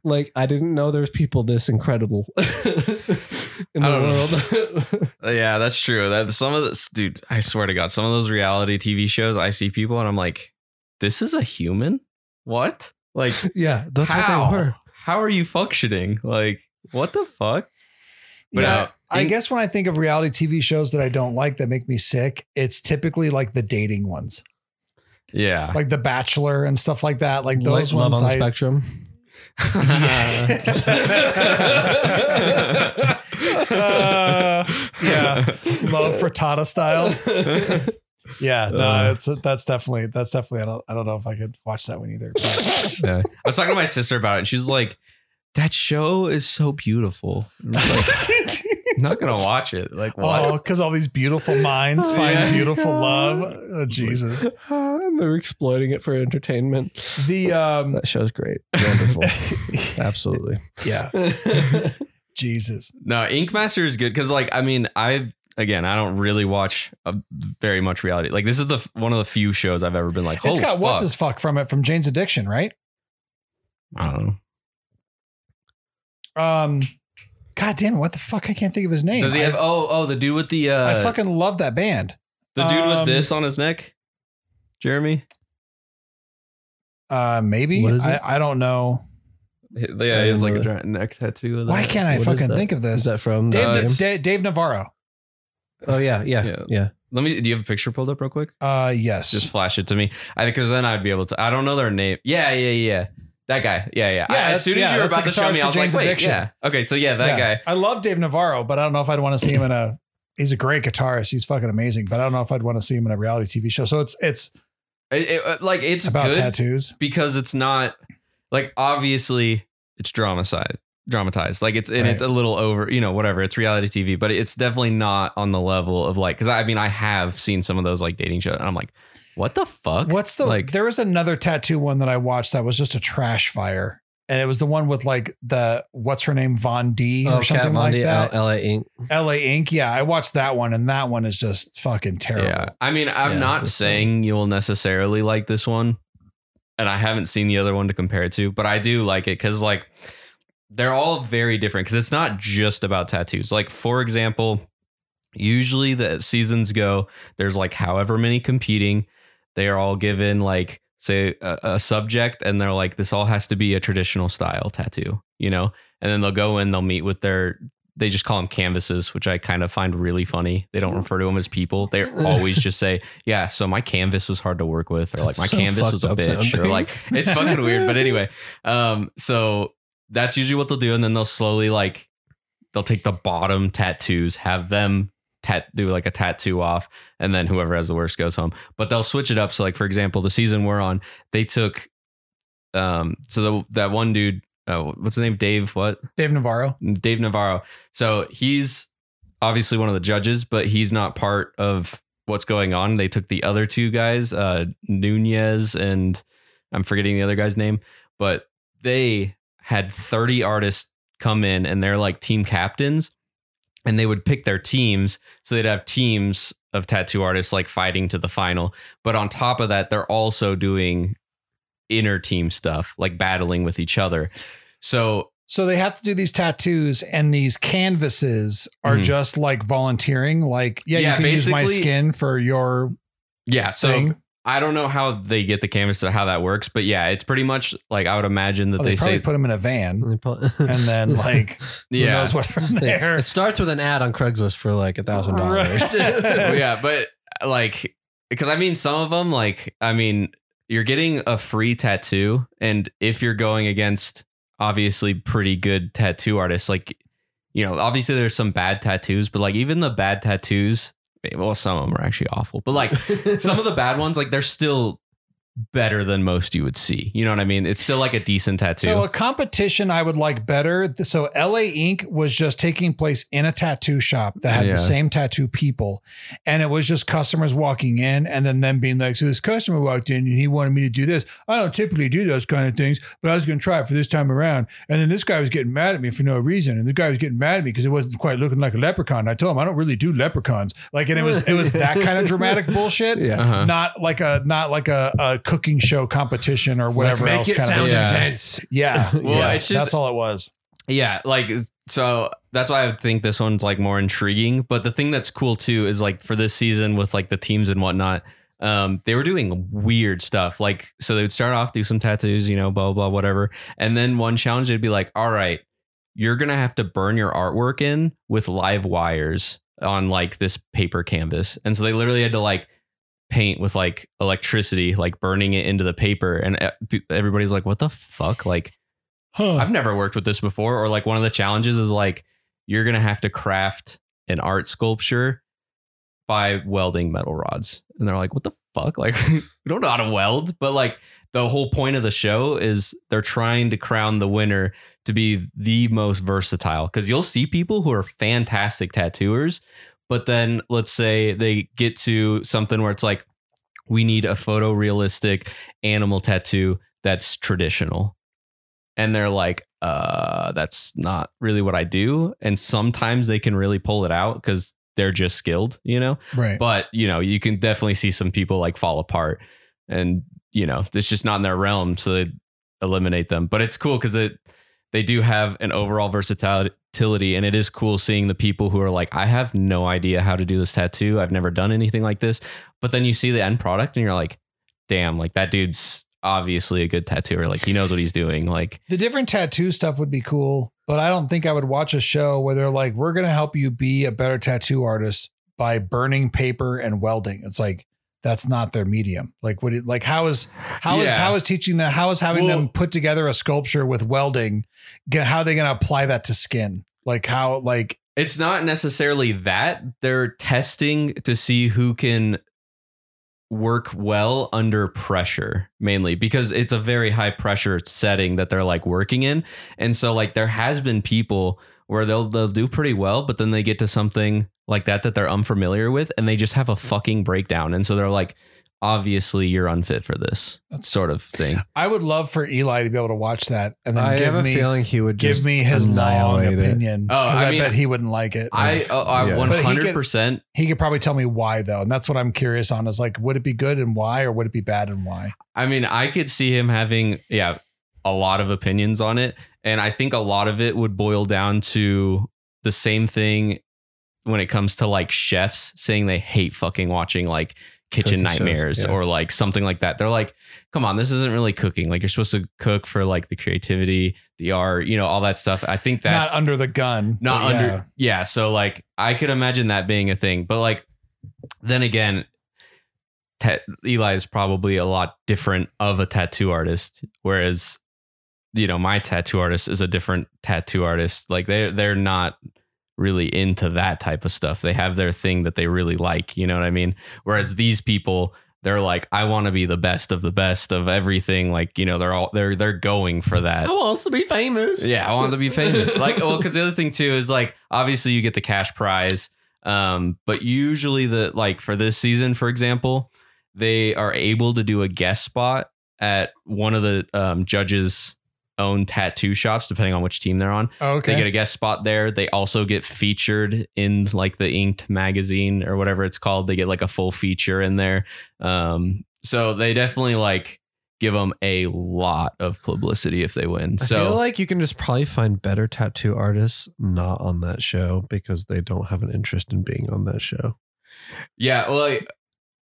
like I didn't know there was people this incredible in the world. Uh, yeah, that's true. That some of this, dude. I swear to God, some of those reality TV shows, I see people and I'm like, this is a human. What? Like, yeah, that's how? what they were. How are you functioning? Like, what the fuck? But yeah, uh, I guess when I think of reality TV shows that I don't like that make me sick, it's typically like the dating ones, Yeah. like The Bachelor and stuff like that. Like Like those love ones. on the I, spectrum. Uh, yeah, love for Tata style. Yeah, no, Uh. it's that's definitely that's definitely. I don't I don't know if I could watch that one either. but- Yeah. I was talking to my sister about it, and she's like, "That show is so beautiful." I was like, I'm not gonna watch it. Like, what? oh, because all these beautiful minds Oh, find yeah. beautiful love. Oh, Jesus, and they're exploiting it for entertainment. the um, That show's great. Wonderful. Absolutely. yeah, Jesus. No, Ink Master is good because, like, I mean, I've again, I don't really watch uh very much reality. Like, this is the one of the few shows I've ever been like, It's oh, got what's fuck. his fuck from it from Jane's Addiction, right? I don't know. Um, God damn it, what the fuck? I can't think of his name. Does he I, have? Oh, oh, the dude with the uh, I fucking love that band. the dude um, with this on his neck, Jeremy. Uh, maybe What is I, it? I don't know. Yeah, he has like a giant neck tattoo. Of Why can't I What is fucking think of this? Is this? that from Dave, Uh, the Dave Navarro. Oh yeah, yeah, Yeah. yeah. Let me. Do you have a picture pulled up real quick? Uh, yes. Just flash it to me. I because then I'd be able to. I don't know their name. Yeah, yeah, yeah. That guy. Yeah, yeah. Yeah, I- as soon as yeah, you were about to show me, I was like, wait, Addiction. yeah. Okay, so yeah, that Yeah. guy. I love Dave Navarro, but I don't know if I'd want to see him in a. He's a great guitarist. He's fucking amazing, but I don't know if I'd want to see him in a reality TV show. So it's it's It- it- uh, like it's about good tattoos. because it's not like obviously it's dramatized dramatized like it's and Right. it's a little over you know whatever it's reality tv but it's definitely not on the level of like because i mean i have seen some of those like dating shows and i'm like what the fuck What's the like there was another tattoo one that I watched that was just a trash fire. And it was the one with like the what's her name Von D or Oh, something Kat like Von D, that. L- LA Ink. LA Ink. Yeah, I watched that one, and that one is just fucking terrible. yeah i mean i'm Yeah, not this saying you'll necessarily like this one and i haven't seen the other one to compare it to but i do like it because like they're all very different because it's not just about tattoos like for example usually the seasons go there's like however many competing they are all given like say a, a subject and they're like this all has to be a traditional style tattoo you know and then they'll go in they'll meet with their they just call them canvases, which I kind of find really funny. They don't refer to them as people. They always just say, "Yeah, so my canvas was hard to work with," or like That's my so canvas was a bitch, or like it's fucking weird. But anyway, um, so that's usually what they'll do, and then they'll slowly like they'll take the bottom tattoos, have them tat do like a tattoo off, and then whoever has the worst goes home. But they'll switch it up. So like for example, the season we're on, they took um so the, that one dude, uh, what's his name, Dave? What? Dave Navarro. Dave Navarro. So he's obviously one of the judges, but he's not part of what's going on. They took the other two guys, uh, Nunez and I'm forgetting the other guy's name, but they had 30 artists come in and they're like team captains and they would pick their teams. So they'd have teams of tattoo artists like fighting to the final. But on top of that, they're also doing inner team stuff, like battling with each other. So So they have to do these tattoos, and these canvases are Mhm. just like volunteering. Like, yeah, Yeah, you can use my skin for your yeah, so thing. I don't know how they get the canvas or how that works, but yeah, it's pretty much like I would imagine that Oh, they, they, probably say, put them in a van, And they pull- and then like who yeah, knows what from there. It starts with an ad on Craigslist for like a thousand dollars. Yeah, but like, because I mean, some of them, like, I mean, you're getting a free tattoo, and if you're going against obviously pretty good tattoo artists, like, you know, obviously there's some bad tattoos, but like even the bad tattoos, well, some of them are actually awful, but like some of the bad ones, like they're still better than most you would see. You know what I mean? It's still like a decent tattoo. So a competition I would like better. So LA Ink was just taking place in a tattoo shop that had Yeah. the same tattoo people. And it was just customers walking in and then them being like, so this customer walked in and he wanted me to do this. I don't typically do those kind of things, but I was going to try it for this time around. And then this guy was getting mad at me for no reason. And the guy was getting mad at me because it wasn't quite looking like a leprechaun. I told him I don't really do leprechauns. Like, and it was, it was that kind of dramatic bullshit. yeah. uh-huh. Not like a not like a, a cooking show competition or whatever Make else it kind sound of Yeah. intense. yeah. Well, yeah, it's just- that's all it was. Yeah, like so that's why I think this one's like more intriguing. But the thing that's cool too is like for this season with like the teams and whatnot, um, they were doing weird stuff. Like so they would start off, do some tattoos, you know, blah blah whatever. And then one challenge they'd be like, all right, you're gonna have to burn your artwork in with live wires on like this paper canvas. And so they literally had to like paint with like electricity, like burning it into the paper. And eh, e- everybody's like, what the fuck? Like Huh. I've never worked with this before. Or like one of the challenges is like you're gonna have to craft an art sculpture by welding metal rods. And they're like, what the fuck? Like we don't know how to weld. But like the whole point of the show is they're trying to crown the winner to be the most versatile. Cause you'll see people who are fantastic tattooers, but then let's say they get to something where it's like, we need a photorealistic animal tattoo that's traditional. And they're like uh that's not really what i do. And sometimes they can really pull it out because they're just skilled you know? Right. but you know you can definitely see some people like fall apart and you know it's just not in their realm so they eliminate them. But it's cool because it they do have an overall versatility and it is cool seeing the people who are like i have no idea how to do this tattoo. I've never done anything like this. But then you see the end product and you're like damn like that dude's obviously a good tattooer. Like he knows what he's doing. Like the different tattoo stuff would be cool, but I don't think I would watch a show where they're like, we're going to help you be a better tattoo artist by burning paper and welding. It's like, that's not their medium. Like, what, it, like, how is, how is, Yeah. how is teaching that, how is having Well- them put together a sculpture with welding, get, how are they going to apply that to skin? Like, how, like, It's not necessarily that they're testing to see who can work well under pressure mainly because it's a very high pressure setting that they're like working in and so like there has been people where they'll they'll do pretty well but then they get to something like that that they're unfamiliar with and they just have a fucking breakdown and so they're like obviously you're unfit for this That's- sort of thing I would love for Eli to be able to watch that and then I give have a me, feeling he would give just me his long annihilate it. opinion. Oh, 'Cause I I, mean, bet he wouldn't like it. i oh, i Yeah. But he could- 100% he could probably tell me why though, and that's what I'm curious on. Is like, would it be good and why, or would it be bad and why? I mean, I could see him having, yeah, a lot of opinions on it. And I think a lot of it would boil down to the same thing when it comes to like chefs saying they hate fucking watching like kitchen Cooking shows, nightmares yeah. or like something like that. They're like, come on, this isn't really cooking. Like you're supposed to cook for like the creativity, the art, you know, all that stuff. I think that's not under the gun. not under yeah. yeah. so like i could imagine that being a thing but like then again eli is probably a lot different of a tattoo artist whereas you know my tattoo artist is a different tattoo artist like they they're not really into that type of stuff they have their thing that they really like you know what i mean whereas these people they're like i want to be the best of the best of everything like you know they're all they're they're going for that Who wants to be famous. yeah, I want to be famous. Like, well, because the other thing too is like, obviously you get the cash prize, um, but usually the like for this season, for example, they are able to do a guest spot at one of the um, judges' own tattoo shops, depending on which team they're on. Oh, okay. They get a guest spot there. They also get featured in like the Inked magazine or whatever it's called. They get like a full feature in there. Um, so they definitely like give them a lot of publicity if they win. I so feel like you can just probably find better tattoo artists not on that show because they don't have an interest in being on that show. Yeah, well, I,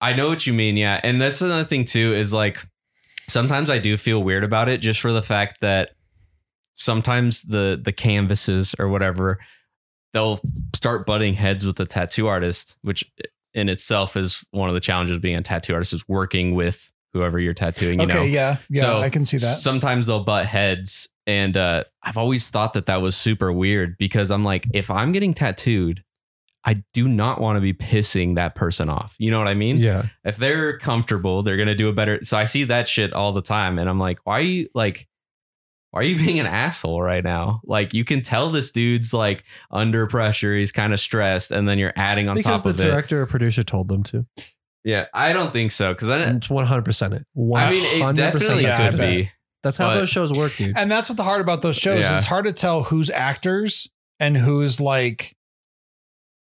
I know what you mean. Yeah, and that's another thing too is like sometimes I do feel weird about it just for the fact that sometimes the the canvases or whatever they'll start butting heads with the tattoo artist, which in itself is one of the challenges of being a tattoo artist is working with whoever you're tattooing. You okay. know, Yeah. Yeah. So, I can see that. Sometimes they'll butt heads. And uh, I've always thought that that was super weird because I'm like, if I'm getting tattooed, I do not want to be pissing that person off. You know what I mean? Yeah. If they're comfortable, they're going to do a better. So I see that shit all the time. And I'm like, why are you like, why are you being an asshole right now? Like, you can tell this dude's like under pressure. He's kind of stressed. And then you're adding on Because top of it. Because The director or producer told them to. Yeah. I don't think so. Cause I, And It's 100% it. 100% I mean, it definitely could bet. be. That's how but- those shows work, dude. And that's what the hard about those shows. Yeah. It's hard to tell who's actors and who's like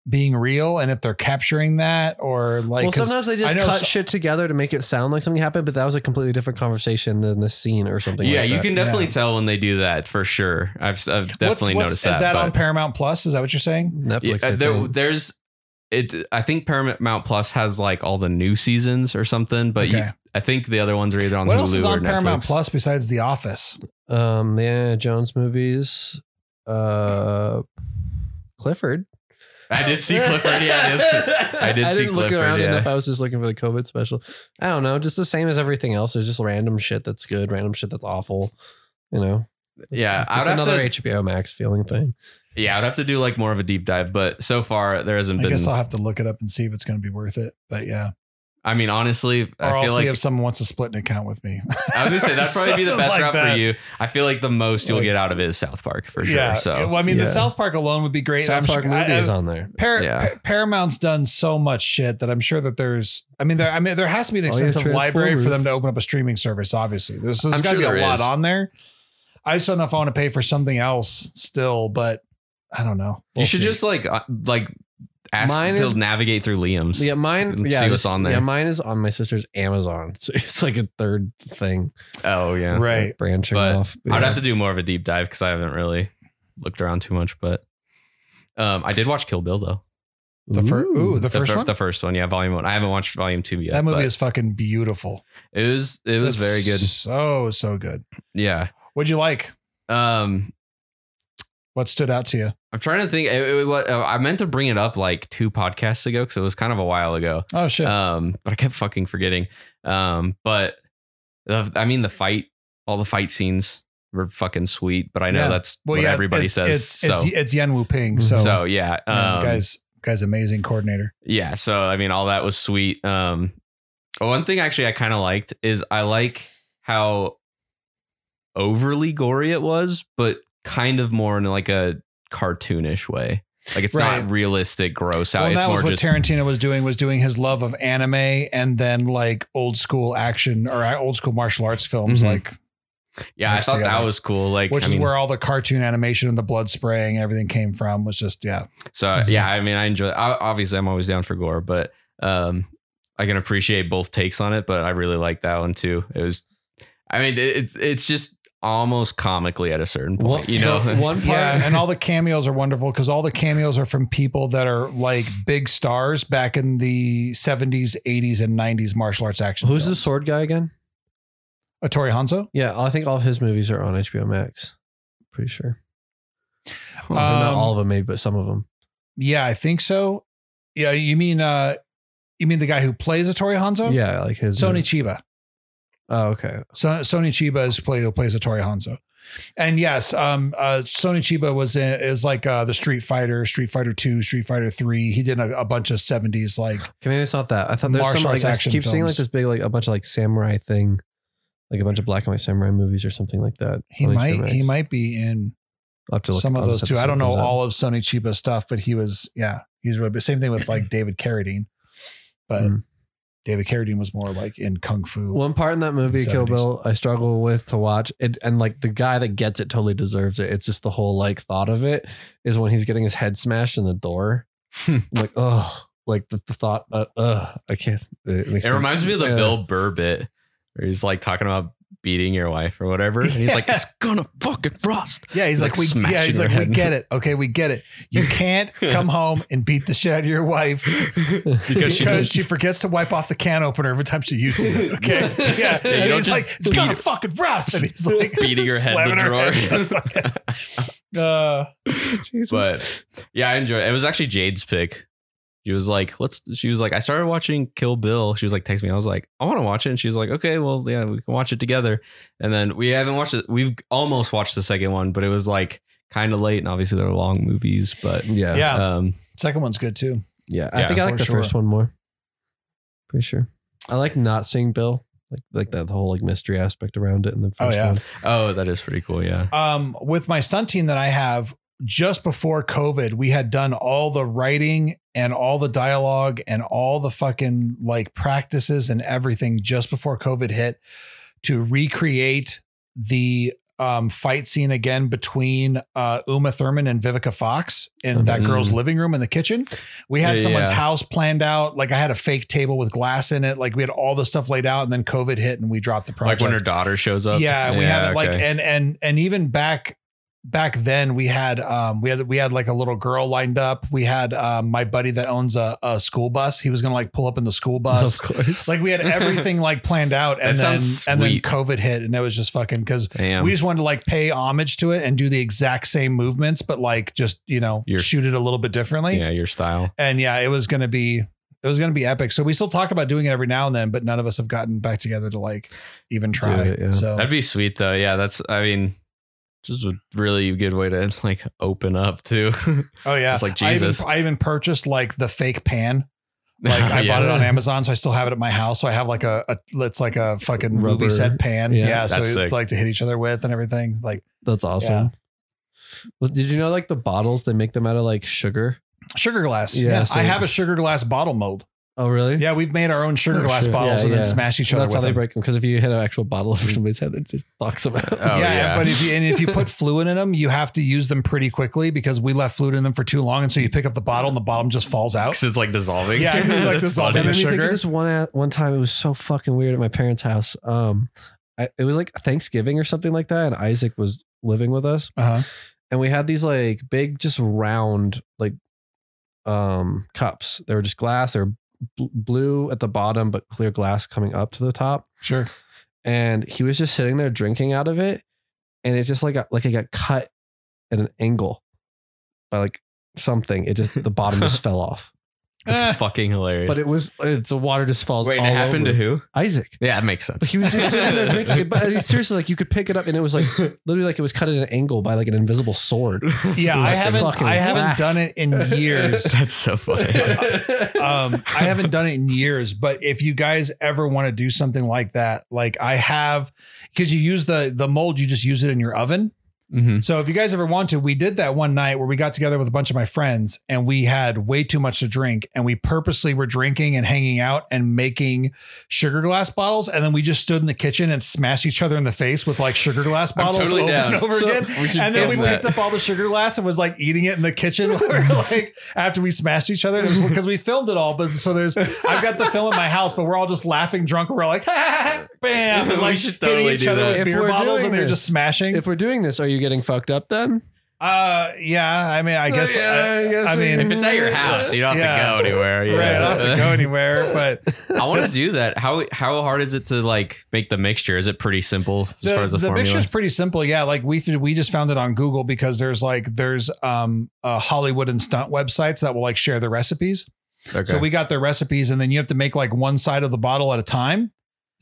being real and if they're capturing that or like well, 'cause sometimes they just cut so- shit together to make it sound like something happened, but that was a completely different conversation than the scene or something. Yeah, like you that. can definitely Yeah. tell when they do that for sure. I've, I've definitely what's- noticed that. Is that on Paramount Plus? Is that what you're saying? Netflix. Yeah, I there, there's it. I think Paramount Plus has like all the new seasons or something, but you, I think the other ones are either on What Hulu else is or on Paramount Netflix. Plus besides The Office? um, the Indiana Jones movies. Uh, Clifford. I did see Clifford. Yeah, I did, I did I see didn't look Clifford, around yeah. enough. I was just looking for the COVID special. I don't know. Just the same as everything else. There's just random shit that's good, random shit that's awful. You know. yeah. It's I'd just another to. HBO Max feeling thing. Yeah, I'd have to do like more of a deep dive, but so far there hasn't I been. I guess I'll have to look it up and see if it's going to be worth it. But yeah, I mean, honestly, or I I'll feel see like if someone wants to split an account with me. I was gonna say that'd probably be the best like route that. for you. I feel like the most you'll Like- get out of it is South Park for sure. Yeah. So well, I mean, Yeah. the South Park alone would be great. South I'm Park sure- movie I- is on there. Par- Yeah. Pa- Paramount's done so much shit that I'm sure that there's. I mean, there. I mean, there has to be an Oh, yeah, extensive library for them to open up a streaming service. Obviously, there's, there's I'm got to sure be a lot is. on there. I just don't know if I want to pay for something else still, but I don't know. you We'll should see. just like uh, like ask Mine to is- navigate through Liam's. Yeah, mine. Yeah, see what's just- on there. Yeah, mine is on my sister's Amazon. So it's like a third thing Oh yeah. right. branching But off. I'd have to do more of a deep dive because I haven't really looked around too much. But um, I did watch Kill Bill though. The first, ooh, the The, first fir- one. the first one, yeah, volume one. I haven't watched volume two yet. that movie is fucking beautiful. it was it was It's very good. So so good. Yeah. What'd you like? Um, What stood out to you? I'm trying to think. It, it, uh, I meant to bring it up like two podcasts ago because it was kind of a while ago. Oh shit. Um, but I kept fucking forgetting. Um, but the, I mean the fight, all the fight scenes were fucking sweet. But I know Yeah. that's well, what yeah, everybody it's, says. It's so, it's, it's Yuen Woo-ping. So, so yeah, yeah, um, guys, guys, amazing coordinator. yeah. So I mean, all that was sweet. Um, one thing actually I kind of liked is I like how overly gory it was, but kind of more in like a cartoonish way. Like it's Right. not realistic, gross out. Well, it's that more was what just Tarantino was doing. Was doing his love of anime and then like old school action or uh, old school martial arts films, Mhm. like yeah. I thought that was cool. Like which I is mean, where all the cartoon animation and the blood spraying and everything came from. Was just yeah, So yeah, I mean, I enjoy. I, obviously, I'm always down for gore, but um, I can appreciate both takes on it. But I really like that one too. It was, I mean, it- it's it's just almost comically at a certain point. One- you know, one part. Yeah, and all the cameos are wonderful because all the cameos are from people that are like big stars back in the 70s, 80s, and 90s martial arts action. Who's the sword guy again? Uh, Tori Hanzo? Yeah, I think all of his movies are on HBO Max. Pretty sure. Uh, Or not Um, all of them, maybe, but some of them. Yeah, I think so. Yeah, you mean uh you mean the guy who plays Hattori Hanzo? Yeah, like his Sonny Chiba. Oh, okay. So, Sonny Chiba is play who plays Hattori Hanzo. And yes, um, uh, Sonny Chiba was in, is like uh, the Street Fighter, Street Fighter Two, Street Fighter Three. He did a, a bunch of seventies like Okay, maybe it's not that. I thought there's some like I keep seeing like this big like a bunch of like samurai thing, like a bunch of black and white samurai movies or something like that. he might he might be in some of those too. I don't know all of Sonny Chiba's stuff, but he was yeah he's really. Same thing with like David Carradine, but Mm. David Carradine was more like in kung fu. One part in that movie, Kill Bill, I struggle with to watch it, and like the guy that gets it totally deserves it. It's just the whole like thought of it is when he's getting his head smashed in the door. Like, oh, like the, the thought, uh, uh, I can't. It, makes it reminds me of the yeah. Bill Burr bit where he's like talking about beating your wife or whatever. And he's like, it's gonna fucking rust. Yeah, he's Like like, we, smashing yeah, he's her like, we get it. Okay, we get it. You can't come home and beat the shit out of your wife Because because she- she, forgets to wipe off the can opener every time she uses it. Okay, yeah, Yeah, and he's like, it's gonna it- fucking rust, and he's like beating her head slamming the drawer. head. uh, Jesus. but yeah, I enjoyed it. It was actually Jade's pick. She was like, let's, she was like, I started watching Kill Bill. She was like, text me. I was like, I want to watch it. And she was like, okay, well, yeah, we can watch it together. And then we haven't watched it. We've almost watched the second one, but it was like kind of late. And obviously they're long movies, but yeah, yeah, um, second one's good too. yeah. I Yeah, think I like the sure. first one more. Pretty sure. I like not seeing Bill, like like that whole like mystery aspect around it in the first Oh, yeah. one. oh, that is pretty cool. Yeah. Um, with my stunt team that I have, just before COVID, we had done all the writing and all the dialogue and all the fucking like practices and everything just before COVID hit to recreate the um, fight scene again between uh, Uma Thurman and Vivica Fox in that girl's living room in the kitchen. We had Yeah, someone's yeah. house planned out. Like I had a fake table with glass in it. Like we had all the stuff laid out, and then COVID hit, and we dropped the project. Like when her daughter shows up. Yeah, and we had it like and and and even back back then we had um we had we had like a little girl lined up. We had um my buddy that owns a, a school bus. He was gonna like pull up in the school bus. Of course. Like we had everything like planned out, and then and then. COVID hit, and it was just fucking because we just wanted to like pay homage to it and do the exact same movements, but like just you know Your- shoot it a little bit differently. yeah, your style. And yeah, it was gonna be it was gonna be epic. So we still talk about doing it every now and then, but none of us have gotten back together to like even try. it, yeah. So That'd be sweet though. Yeah, that's. I mean, just a really good way to like open up too. Oh yeah, It's like I even, Jesus. I even purchased like the fake pan. Like I Yeah. bought it on Amazon, so I still have it at my house. So I have like a, a it's like a fucking Rubber- movie set pan. Yeah. Yeah, so it's sick. like to hit each other with and everything. Like That's awesome. Well, Did you know like the bottles they make them out of like sugar? sugar glass. Yeah, Yeah, so- I have a sugar glass bottle mold. Oh really? Yeah, we've made our own sugar Oh, glass shit. bottles Yeah, and yeah. then smash each other That's how they them. break them because if you hit an actual bottle over somebody's head, it just knocks them out. Oh, yeah, yeah. but if you and if you put fluid in them, you have to use them pretty quickly because we left fluid in them for too long, and so you pick up the bottle and the bottom just falls out because it's like dissolving. Yeah, it's like That's dissolving. funny. That made me think sugar. of this one one time. It was so fucking weird at my parents' house. Um, I, it was like Thanksgiving or something like that, and Isaac was living with us, Uh-huh. and we had these like big, just round like um cups. They were just glass. They were bl- blue at the bottom, but clear glass coming up to the top. Sure. And he was just sitting there drinking out of it, and it just like got, like it got cut at an angle by like something. It just the bottom just fell off. It's Eh. fucking hilarious. But it was it, the water just falls. Wait, and it all happened over. to who? Isaac. Yeah, it makes sense. He was just sitting there drinking it, but seriously, like you could pick it up, and it was like literally like it was cut at an angle by like an invisible sword. Yeah, I haven't fucking I haven't whack. done it in years. That's so funny. um, I haven't done it in years, but if you guys ever want to do something like that, like I have, because you use the the mold, you just use it in your oven. Hmm So if you guys ever want to, we did that one night where we got together with a bunch of my friends and we had way too much to drink and we purposely were drinking and hanging out and making sugar glass bottles and then we just stood in the kitchen and smashed each other in the face with like sugar glass bottles totally over down. and over So, again. We should And then we film picked up all the sugar glass and was like eating it in the kitchen like after we smashed each other. And it was because we filmed it all. But so there's I've got the film at my house, but we're all just laughing drunk. We're all like, bam, and We like should hitting totally each other that. with If beer bottles and they're this- just smashing. If we're doing this, are you getting fucked up then? Uh, yeah. I mean, I guess. Yeah, I, I guess I so. mean, If it's at your house, you don't have Yeah. to go anywhere. right, I don't have to go anywhere. But I want to do that. How how hard is it to like make the mixture? Is it pretty simple as the, far as the, the formula? mixture's pretty simple. Yeah, like we we just found it on Google because there's like there's um uh, Hollywood and stunt websites that will like share the recipes. okay. So we got their recipes, and then you have to make like one side of the bottle at a time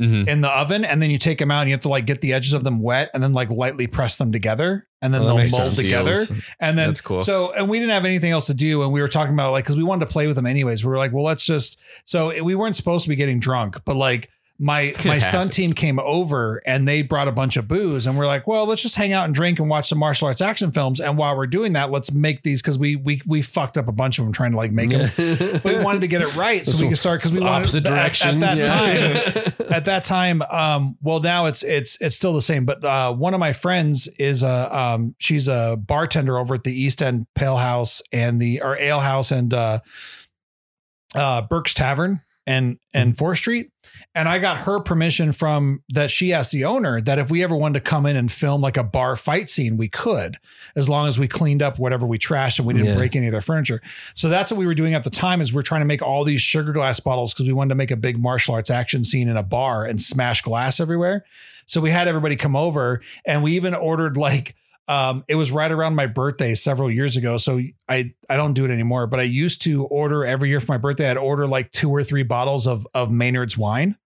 Mhm. in the oven, and then you take them out, and you have to like get the edges of them wet, and then like lightly press them together, and then Oh, they'll mold sense. together. And then That's cool. So, and we didn't have anything else to do. And we were talking about like, cause we wanted to play with them anyways. We were like, well, let's just, so we weren't supposed to be getting drunk, but like my, my stunt team came over and they brought a bunch of booze and we're like, well, let's just hang out and drink and watch some martial arts action films. And while we're doing that, let's make these. Cause we, we, we fucked up a bunch of them trying to like make them, we wanted to get it right. So we could start. Cause we wanted opposite at- At, that Yeah. time, at that time um well now it's it's it's still the same but uh one of my friends is a um she's a bartender over at the east end pale house and the or ale house and uh uh burke's tavern and and fourth street and i got her permission from that she asked the owner that if we ever wanted to come in and film like a bar fight scene we could as long as we cleaned up whatever we trashed and we didn't Yeah. break any of their furniture so that's what we were doing at the time is we're trying to make all these sugar glass bottles because we wanted to make a big martial arts action scene in a bar and smash glass everywhere. So we had everybody come over and we even ordered like um, it was right around my birthday several years ago. So I I don't do it anymore, but I used to order every year for my birthday. I'd order like two or three bottles of of Maynard's wine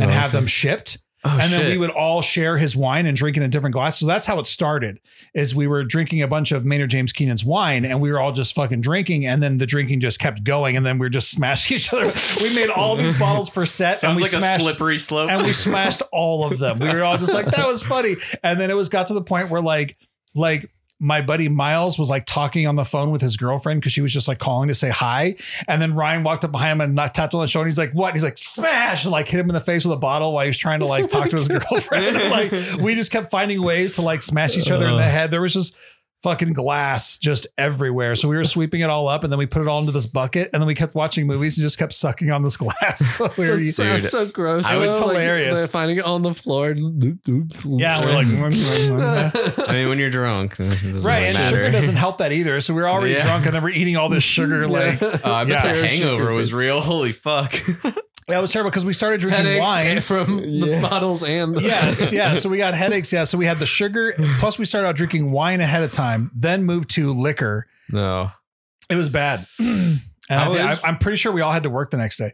and have them shipped oh, and then we would all share his wine and drink in a different glass. So that's how it started. Is we were drinking a bunch of Maynard James Keenan's wine, and we were all just fucking drinking, and then the drinking just kept going, and then we were just smashing each other. We made all these bottles for set, and Sounds we like a slippery slope. and we smashed all of them. We were all just like, that was funny. And then it was got to the point where like, like my buddy Miles was like talking on the phone with his girlfriend because she was just like calling to say hi. And then Ryan walked up behind him and not tapped on the shoulder. And he's like, what? And he's like, smash, and like hit him in the face with a bottle while he was trying to like talk to his girlfriend. And, like we just kept finding ways to like smash each other in the uh. head. There was just fucking glass just everywhere. So we were sweeping it all up and then we put it all into this bucket and then we kept watching movies and just kept sucking on this glass. we were That's, Dude, that's so gross. I was though, like, hilarious. they're finding it on the floor. yeah, we're like, mm, mm, mm, I mean, when you're drunk, Right, really and matter. sugar doesn't help that either. So we're already Yeah. drunk, and then we're eating all this sugar. Like, Uh, I bet Yeah. the hangover was real. Holy fuck! That was terrible because we started drinking Headaches wine. from the Yeah. bottles and the Yeah, yeah. So we got headaches. Yeah, so we had the sugar. Plus, we started out drinking wine ahead of time. Then moved to liquor. no. It was bad. And I How think- is- I, I'm pretty sure we all had to work the next day.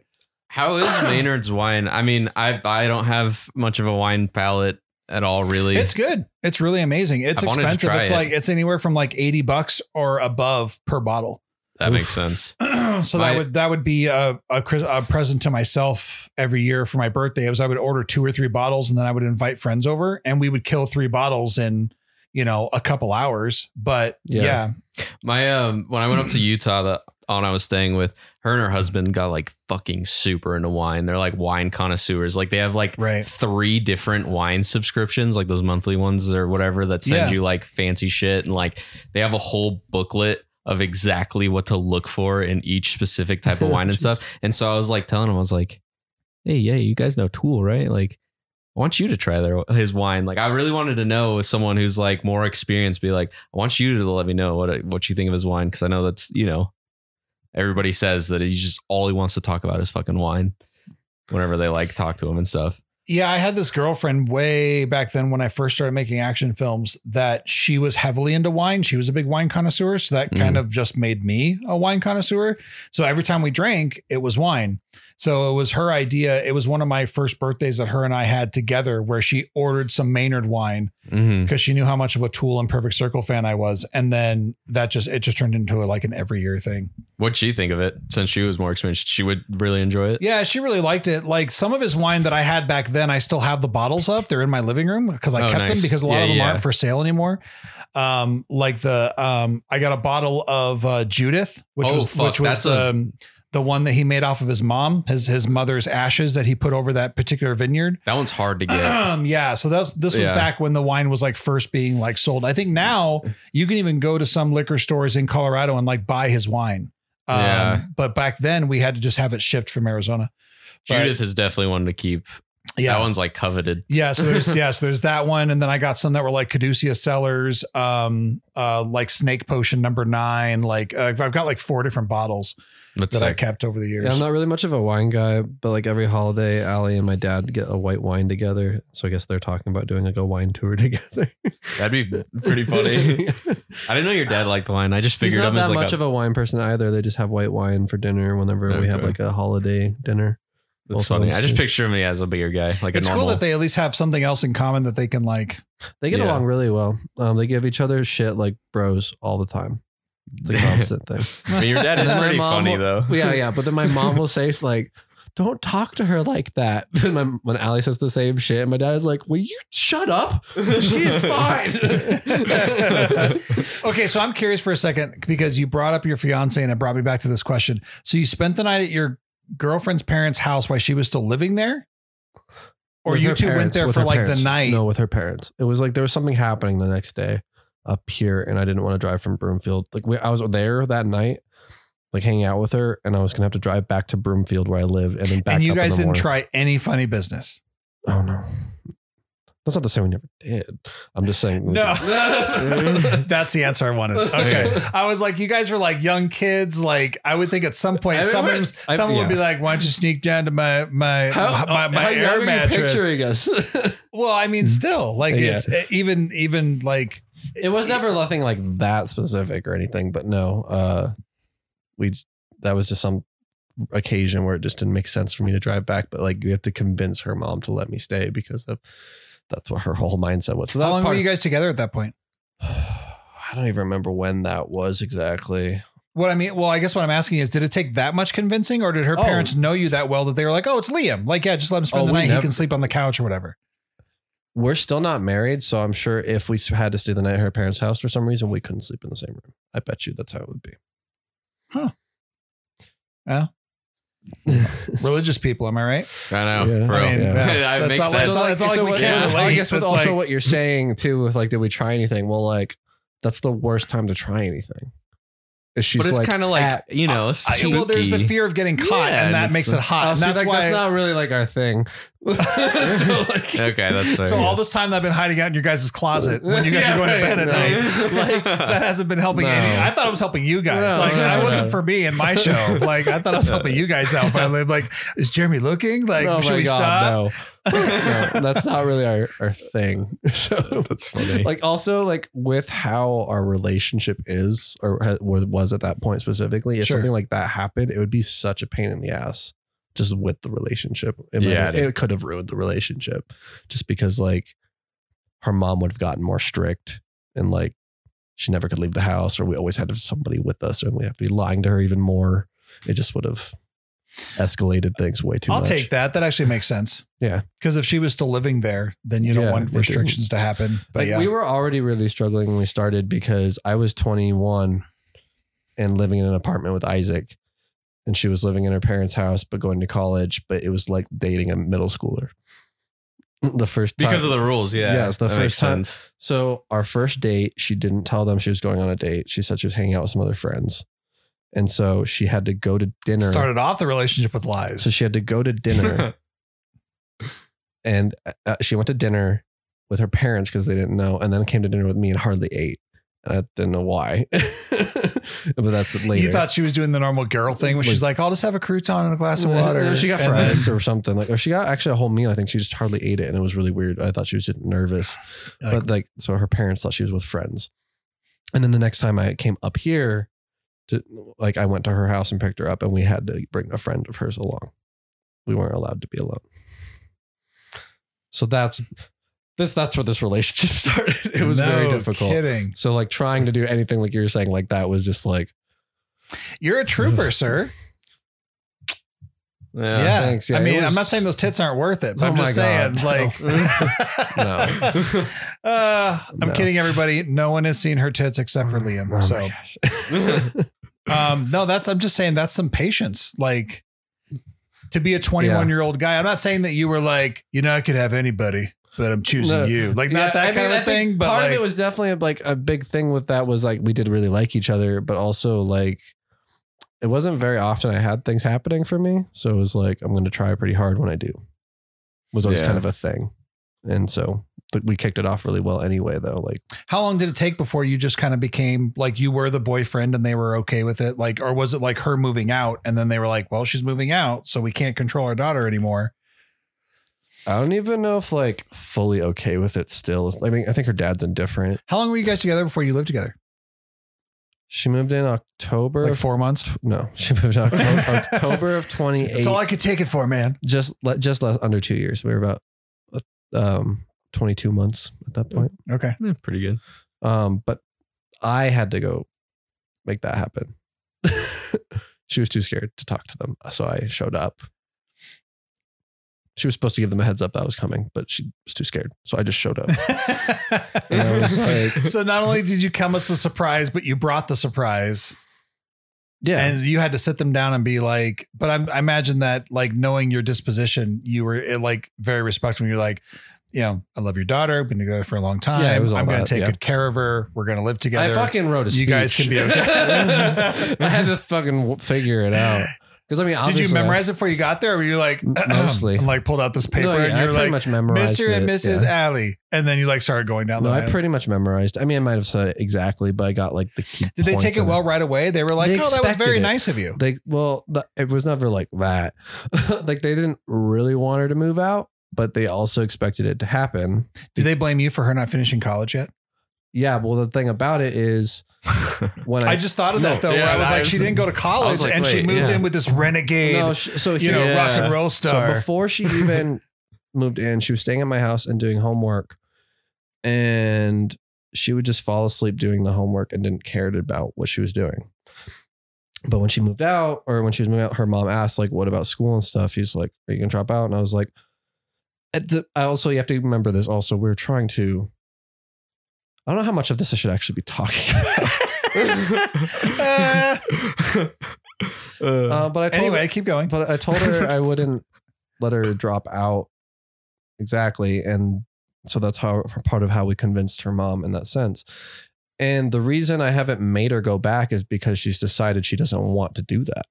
How is Maynard's wine? I mean, I I don't have much of a wine palate at all, really. It's good. It's really amazing. It's I expensive. It's it. like it's anywhere from like 80 bucks or above per bottle. That makes sense. so My- that would that would be a, a a present to myself every year for my birthday. It was I would order two or three bottles and then I would invite friends over and we would kill three bottles in you know a couple hours. But Yeah. yeah, My um, when I went up to Utah, the aunt I was staying with, her and her husband got like fucking super into wine. They're like wine connoisseurs. Like they have like Right. three different wine subscriptions, like those monthly ones or whatever that send Yeah. you like fancy shit, and like they have a whole booklet of exactly what to look for in each specific type of wine and stuff. And so I was like telling him, I was like, "Hey, yeah, you guys know Tool, right? Like." I want you to try their his wine. Like I really wanted to know as someone who's like more experienced, be like, I want you to let me know what what you think of his wine because I know that's you know, everybody says that he just all he wants to talk about is fucking wine. Whenever they like talk to him and stuff. Yeah. I had this girlfriend way back then when I first started making action films that she was heavily into wine. She was a big wine connoisseur, so that kind Mhm. of just made me a wine connoisseur. So every time we drank, it was wine. So it was her idea. It was one of my first birthdays that her and I had together where she ordered some Maynard wine because she knew how much of a Tool and Perfect Circle fan I was, and then that just it just turned into a, like an every year thing. What'd she think of it? Since she was more experienced, she would really enjoy it. Yeah, she really liked it. Like some of his wine that I had back then, I still have the bottles up. They're in my living room because I Oh, kept them because a lot Yeah, of them yeah. aren't for sale anymore. Um, like the um, I got a bottle of uh, Judith, which Oh, was fuck, which was that's a- the one that he made off of his mom, his his mother's ashes that he put over that particular vineyard. That one's hard to get. Um, yeah, so that's this was Yeah. back when the wine was like first being like sold. I think now you can even go to some liquor stores in Colorado and like buy his wine. Um, Yeah. but back then we had to just have it shipped from Arizona. But- Judith is definitely one to keep. Yeah. That one's like coveted. Yeah, so there's yeah, so there's that one, and then I got some that were like Caduceus Cellars, um, uh, like Snake Potion number nine. Like uh, I've got like four different bottles That's that I kept over the years. Yeah, I'm not really much of a wine guy, but like every holiday, Allie and my dad get a white wine together. So I guess they're talking about doing like a wine tour together. That'd be pretty funny. I didn't know your dad liked wine. I just He's figured not him as that like much a, of a wine person either. They just have white wine for dinner whenever we have like a holiday dinner. That's also funny. I just too. picture him as a bigger guy, like it's a normal. cool that they at least have something else in common that they can like. They get Yeah. along really well. Um, they give each other shit like bros all the time. It's a constant thing. I mean, your dad is pretty funny will- though. Yeah, yeah. But then my mom will say like, "Don't talk to her like that." And my, when Allie says the same shit, my dad's like, "Will you shut up? She is fine." okay, so I'm curious for a second because you brought up your fiance and it brought me back to this question. So you spent the night at your girlfriend's parents' house while she was still living there, or With you two went there for like parents. the night? No, with her parents. It was like there was something happening the next day up here, and I didn't want to drive from Broomfield. Like we, I was there that night, like hanging out with her, and I was gonna have to drive back to Broomfield where I lived, and then back. and you guys didn't morning. try any funny business. Oh no, that's not to say we never did. I'm just saying. No, that's the answer I wanted. Okay, I was like, you guys were like young kids. Like, I would think at some point, I mean, someone, we're- I- someone would be like, "Why don't you sneak down to my my How, my, my how air young are you mattress?" picturing us? Well, I mean, still, like Yeah. it's even even like it was never nothing like that specific or anything, but no, uh, we that was just some occasion where it just didn't make sense for me to drive back. But like, you have to convince her mom to let me stay because of that's what her whole mindset was. So How long were you guys together at that point? I don't even remember when that was exactly. What I mean, well, I guess what I'm asking is, did it take that much convincing, or did her Oh. parents know you that well that they were like, "Oh, it's Liam. Like, yeah, just let him spend Oh, the night. never- he can sleep on the couch or whatever." We're still not married, so I'm sure if we had to stay the night at her parents' house for some reason, we couldn't sleep in the same room. I bet you that's how it would be. Religious people, am I right? I know. Yeah. For I real. mean, Yeah. yeah, That that's makes all- sense. that's all- it's not like we can't I guess with It's also like- what you're saying too, with like, did we try anything? Well, like, that's the worst time to try anything. Is she's but it's like, kind of like at- you know, I- spooky. well, there's the fear of getting caught, Yeah, and that and makes it hot. Oh, and see, that's like, why. that's not really like our thing. so like, okay, that's fair. so all this time that I've been hiding out in your guys' closet when you guys Yeah, are going to bed at no. night, like that hasn't been helping No. any. I thought it was helping you guys. No, like no, that wasn't no. for me and my show. Like I thought I was helping you guys out. But I'm like, is Jeremy looking? Like, oh should we God, stop? No. no, that's not really our, our thing. So that's funny. like also like with how our relationship is or ha- was at that point specifically if Sure. something like that happened it would be such a pain in the ass just with the relationship it, might- Yeah, it it, could have ruined the relationship just because like her mom would have gotten more strict and like she never could leave the house or we always had to have somebody with us and we have to be lying to her even more it just would have escalated things way too much. I'll much take that. That actually makes sense. Yeah. Because if she was still living there, then you don't Yeah, want it restrictions to happen. But Like, yeah. we were already really struggling when we started because I was 21 and living in an apartment with Isaac, and she was living in her parents' house but going to college. But it was like dating a middle schooler. The first time, because of the rules, yeah. Yeah, it's the that makes first time- sense. so our first date, she didn't tell them she was going on a date. She said she was hanging out with some other friends, and so she had to go to dinner. started off the relationship with lies. So she had to go to dinner and uh, she went to dinner with her parents because they didn't know, and then came to dinner with me and hardly ate. And I didn't know why, but that's later. you thought she was doing the normal girl thing where she's like, I'll just have a crouton and a glass of water. No, she got fries or something like, or she got actually a whole meal. I think she just hardly ate it, and it was really weird. I thought she was just nervous, Like- but like, so her parents thought she was with friends. And then the next time I came up here, to like, I went to her house and picked her up, and we had to bring a friend of hers along. We weren't allowed to be alone. So that's this that's where this relationship started. It was very No difficult. Kidding. So like trying to do anything like you were saying like that was just like You're a trooper, sir. Yeah. Yeah. thanks. Yeah, I mean, I'm not saying those tits aren't worth it, but Oh I'm just saying, God, like, No. uh, I'm No. kidding, everybody. No one has seen her tits except for Liam. Oh so, gosh. Um, no, that's, I'm just saying that's some patience. Like, to be a 21 year old guy, I'm not saying that you were like, you know, I could have anybody, but I'm choosing you. Like, not Yeah, that I kind mean, of thing, but part like, of it was definitely like a big thing with that was like we did really like each other, but also like it wasn't very often I had things happening for me. So it was like I'm going to try pretty hard when I do. Was always Yeah. kind of a thing, and so we kicked it off really well anyway. Though, like how long did it take before you just kind of became like you were the boyfriend and they were okay with it? Like, or was it like her moving out and then they were like, well, she's moving out, so we can't control our daughter anymore? I don't even know if like fully okay with it still. I mean, I think her dad's indifferent. How long were you guys together before you lived together? She moved in October. Like four months? no, she moved in October, October of twenty That's all I could take it for, man. just just less under two years. We were about um 22 months at that point. Okay. Yeah, pretty good. Um, but I had to go make that happen. she was too scared to talk to them, so I showed up. She was supposed to give them a heads up that I was coming, but she was too scared, so I just showed up. And I was like- so not only did you come as a surprise, but you brought the surprise, Yeah, and you had to sit them down and be like. But I'm, I imagine that, like knowing your disposition, you were eh, like very respectful. You're like, you know, I love your daughter. We've been together for a long time. Yeah, it was all I'm going to take yeah. good care of her. We're going to live together. I fucking wrote a speech. You guys can be okay. I had to fucking figure it out because I mean, Did you obviously I- memorize it before you got there, or were you like uh-uh, mostly. and like pulled out this paper No, yeah, and you're pretty like much memorized Mr. and Mrs. yeah. Alley, and then you like started going down No, the I pretty much memorized. I mean, I might have said it exactly, but I got like the key. Did they take it well right away? They were like, They "Oh, that was very it. nice of you." They well, it was never like that. like they didn't really want her to move out, but they also expected it to happen. Did they blame you for her not finishing college yet? Yeah. Well, the thing about it is when I, I just thought of No, that though. where I was I like, was- she didn't go to college, like, and she moved yeah. in with this renegade, no, sh- so you know, here- rock and roll So star. before she even moved in, she was staying at my house and doing homework, and she would just fall asleep doing the homework and didn't care about what she was doing. But when she moved out, or when she was moving out, her mom asked, like, "What about school and stuff?" She's like, "Are you gonna drop out?" And I was like, "I also you have to remember this. Also, we're trying to. I don't know how much of this I should actually be talking about. uh, but I told anyway, her, keep going. but I told her I wouldn't let her drop out exactly, and so that's how part of how we convinced her mom in that sense. And the reason I haven't made her go back is because she's decided she doesn't want to do that.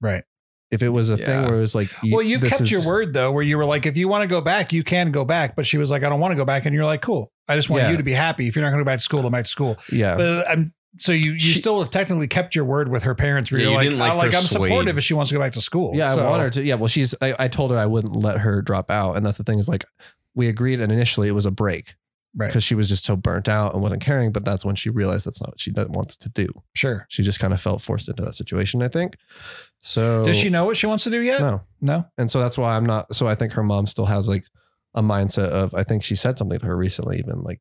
Right. If it was a thing where it was like, Well, you this kept is- your word though, where you were like, if you want to go back, you can go back. But she was like, I don't want to go back, and you're like, cool. I just want Yeah. you to be happy. If you're not going to go back to school, go back to school. yeah, But I'm so you you She- still have technically kept your word with her parents. Where Yeah, you're you like, didn't, I, like, like I'm supportive if she wants to go back to school. yeah, So- I want her to. Yeah, well, she's. I, I told her I wouldn't let her drop out, and that's the thing is like we agreed, and initially it was a break Right. because she was just so burnt out and wasn't caring. But that's when she realized that's not what she wants to do. Sure. She just kind of felt forced into that situation. I think. So Does she know what she wants to do yet? No, No. and so that's why I'm not. So I think her mom still has like a mindset of. I think she said something to her recently, even like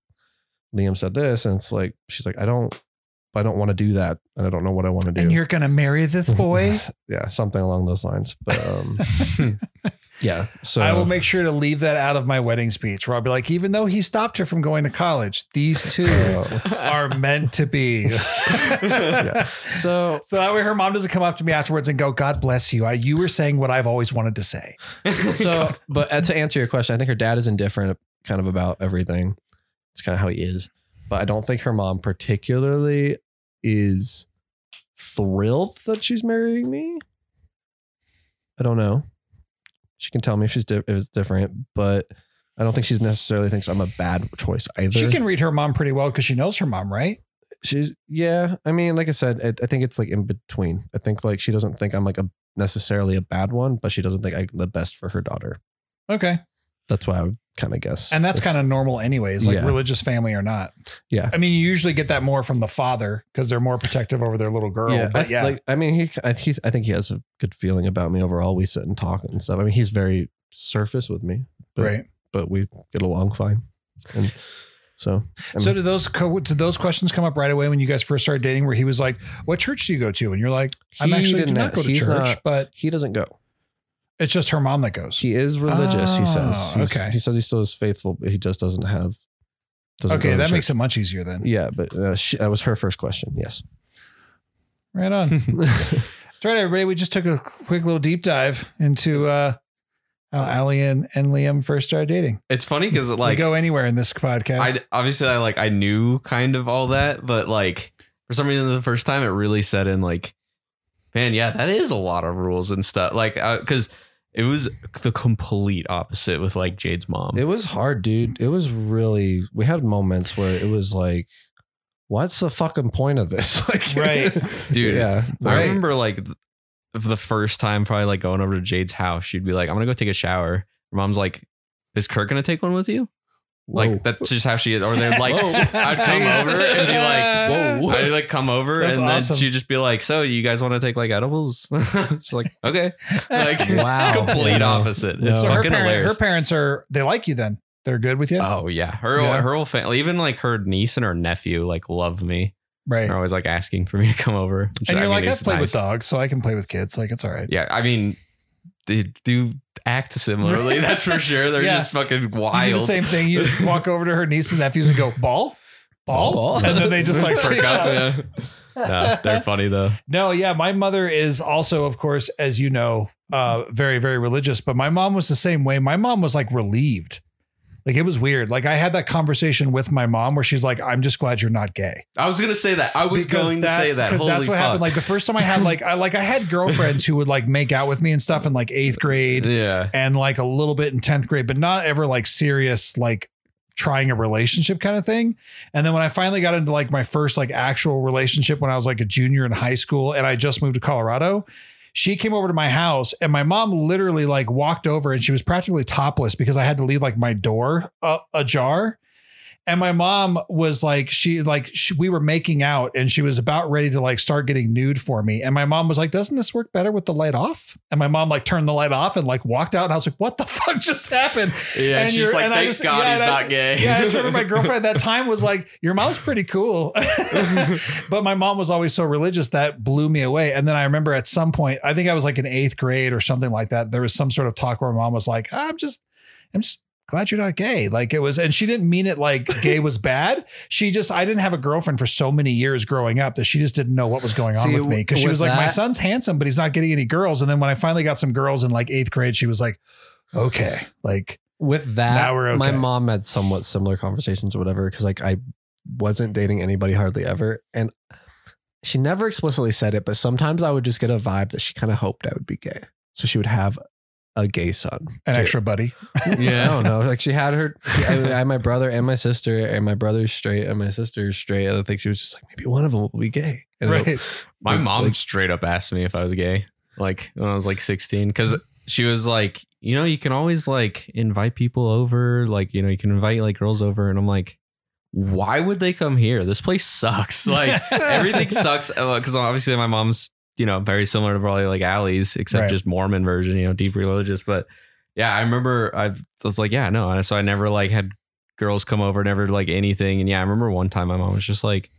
Liam said this, and it's like she's like, I don't, I don't want to do that, and I don't know what I want to do. And you're gonna marry this boy. yeah, something along those lines. But um, yeah, so I will make sure to leave that out of my wedding speech. Where I'll be like, even though he stopped her from going to college, these two uh, are meant to be. Yeah. so So that way her mom doesn't come up to me afterwards and go, God bless you. I, you were saying what I've always wanted to say. so but uh, to answer your question i think her dad is indifferent kind of about everything it's kind of how he is but i don't think her mom particularly is thrilled that she's marrying me? I don't know. She can tell me if she's di- if it's different but i don't think she necessarily thinks i'm a bad choice either. She can read her mom pretty well because she knows her mom, right? she's yeah i mean like i said I, I think it's like in between. I think like she doesn't think i'm like a necessarily a bad one but she doesn't think i'm the best for her daughter. Okay. that's why i would kind of guess And that's kind of normal anyways, like Yeah. religious family or not. Yeah. I mean, you usually get that more from the father because they're more protective over their little girl. yeah, but I, yeah. like I mean, he, I, he's, I think he has a good feeling about me overall. We sit and talk and stuff. I mean, he's very surface with me, but, right. but we get along fine. And so, I so mean, did those co- did those questions come up right away when you guys first started dating? Where he was like, "What church do you go to?" And you're like, "I'm He actually do didn't not go to he's church, not- but he doesn't go. It's just her mom that goes." He is religious. he Oh, says. He's- okay. He says he still is faithful, but he just doesn't have. Doesn't okay, that church. makes it much easier then. Yeah, but uh, she, that was her first question. Yes. Right on. That's right, everybody. We just took a quick little deep dive into uh, how Allie and, and Liam first started dating. It's funny because we like go anywhere in this podcast. I obviously I like I knew kind of all that, but like for some reason the first time it really set in like, man, yeah, that is a lot of rules and stuff. Like uh, because it was the complete opposite with like Jade's mom. It was hard, dude. It was really. We had moments where it was like, "What's the fucking point of this?" Like, Right. Dude, Yeah. I Right. remember like th- the first time probably like going over to Jade's house, she'd be like, I'm gonna go take a shower. Her mom's like, Is Kurt gonna take one with you? Whoa. Like that's just how she is. Or they're like I'd come over and be like, Whoa. I'd like come over That's and awesome. then she'd just be like, So you guys want to take like edibles? She's like, Okay. Like Wow. complete No. opposite. No. It's so her, fucking parent, hilarious. her parents are they like you then? They're good with you, Oh yeah. Her Yeah. her whole family, even like her niece and her nephew, like love me. right? They're always like asking for me to come over. Which, And I you're mean, like, I've is played with nice. dogs, so I can play with kids. Like it's all right. Yeah, I mean, they do act similarly. That's for sure. They're Yeah. just fucking You do the wild. same thing. You just walk over to her nieces and nephews and go, ball? Ball? Ball? And then they just like Perk freak up, out. yeah. Yeah, they're funny though. No, yeah. My mother is also, of course, as you know, uh, very, very religious. But my mom was the same way. My mom was like relieved. Like it was weird. Like I had that conversation with my mom where she's like, I'm just glad you're not gay. I was gonna say that. I was Because going to say that. Because that's what fuck. happened. Like the first time I had like I like I had girlfriends who would like make out with me and stuff in like eighth grade yeah. and like a little bit in 10th grade, but not ever like serious, like trying a relationship kind of thing. And then when I finally got into like my first like actual relationship when I was like a junior in high school and I just moved to Colorado, she came over to my house and my mom literally like walked over and she was practically topless because I had to leave like my door uh, ajar. And my mom was like, she like she, we were making out, and she was about ready to like start getting nude for me. And my mom was like, "Doesn't this work better with the light off?" And my mom like turned the light off and like walked out, and I was like, "What the fuck just happened?" Yeah, And she's like, and thank just- God yeah, he's not gay. Yeah, I just remember my girlfriend at that time was like, "Your mom's pretty cool," but my mom was always so religious that blew me away. And then I remember at some point, I think I was like in eighth grade or something like that. There was some sort of talk where my mom was like, "I'm just, I'm just." Glad you're not gay. Like it was, and she didn't mean it like gay was bad. She just, I didn't have a girlfriend for so many years growing up that she just didn't know what was going on See, with me. Cause she was like, my son's handsome, but he's not getting any girls. And then when I finally got some girls in like eighth grade, she was like, okay, like, with that, Now we're okay. my mom had somewhat similar conversations or whatever because like I wasn't dating anybody hardly ever, and she never explicitly said it, but sometimes I would just get a vibe that she kind of hoped I would be gay, so she would have a gay son, an Dude, extra buddy. Yeah, I don't know. Like she had her, I, I had my brother and my sister, and my brother's straight and my sister's straight. And I think she was just like, maybe one of them will be gay. And it'll- Right. My mom like- straight up asked me if I was gay, like when I was like 16, because she was like, you know, you can always like invite people over, like you know, you can invite like girls over, and I'm like, why would they come here? This place sucks. Like everything sucks. Uh, because obviously my mom's, you know, very similar to probably like Allie's, except Right. just Mormon version, you know, deep religious. But yeah, I remember I was like, yeah, no. And so I never like had girls come over, never like anything. And yeah, I remember one time my mom was just like,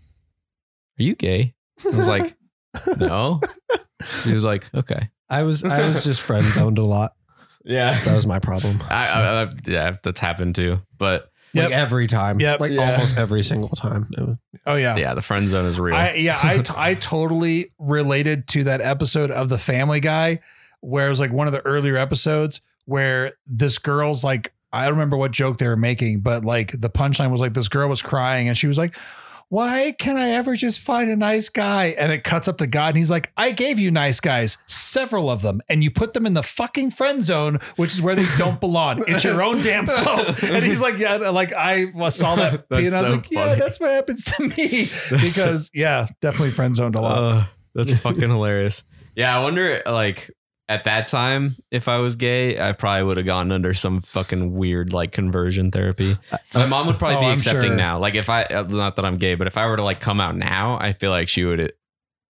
are you gay? I was like, no. He was like, okay. I was I was just friend zoned a lot. Yeah. That was my problem. I, I, I yeah, that's happened too. But Like every time. Yep. Like Yeah. almost every single time. It was- Oh yeah. yeah, the friend zone is real. I yeah, I t- I totally related to that episode of The Family Guy where it was like one of the earlier episodes where this girl's like I don't remember what joke they were making, but like the punchline was like this girl was crying and she was like, "Why can't I ever just find a nice guy?" And it cuts up to God and he's like, "I gave you nice guys, several of them, and you put them in the fucking friend zone, which is where they don't belong. It's your own damn fault." And he's like, "Yeah, like I saw that That's and I was so like, "Yeah, funny. that's what happens to me." Because yeah, definitely friend zoned a lot. Uh, that's fucking hilarious. Yeah, I wonder like at that time if I was gay, I probably would have gone under some fucking weird like conversion therapy. My mom would probably Oh, be I'm accepting sure. now. Like if I uh, not that I'm gay, but if I were to like come out now, I feel like she would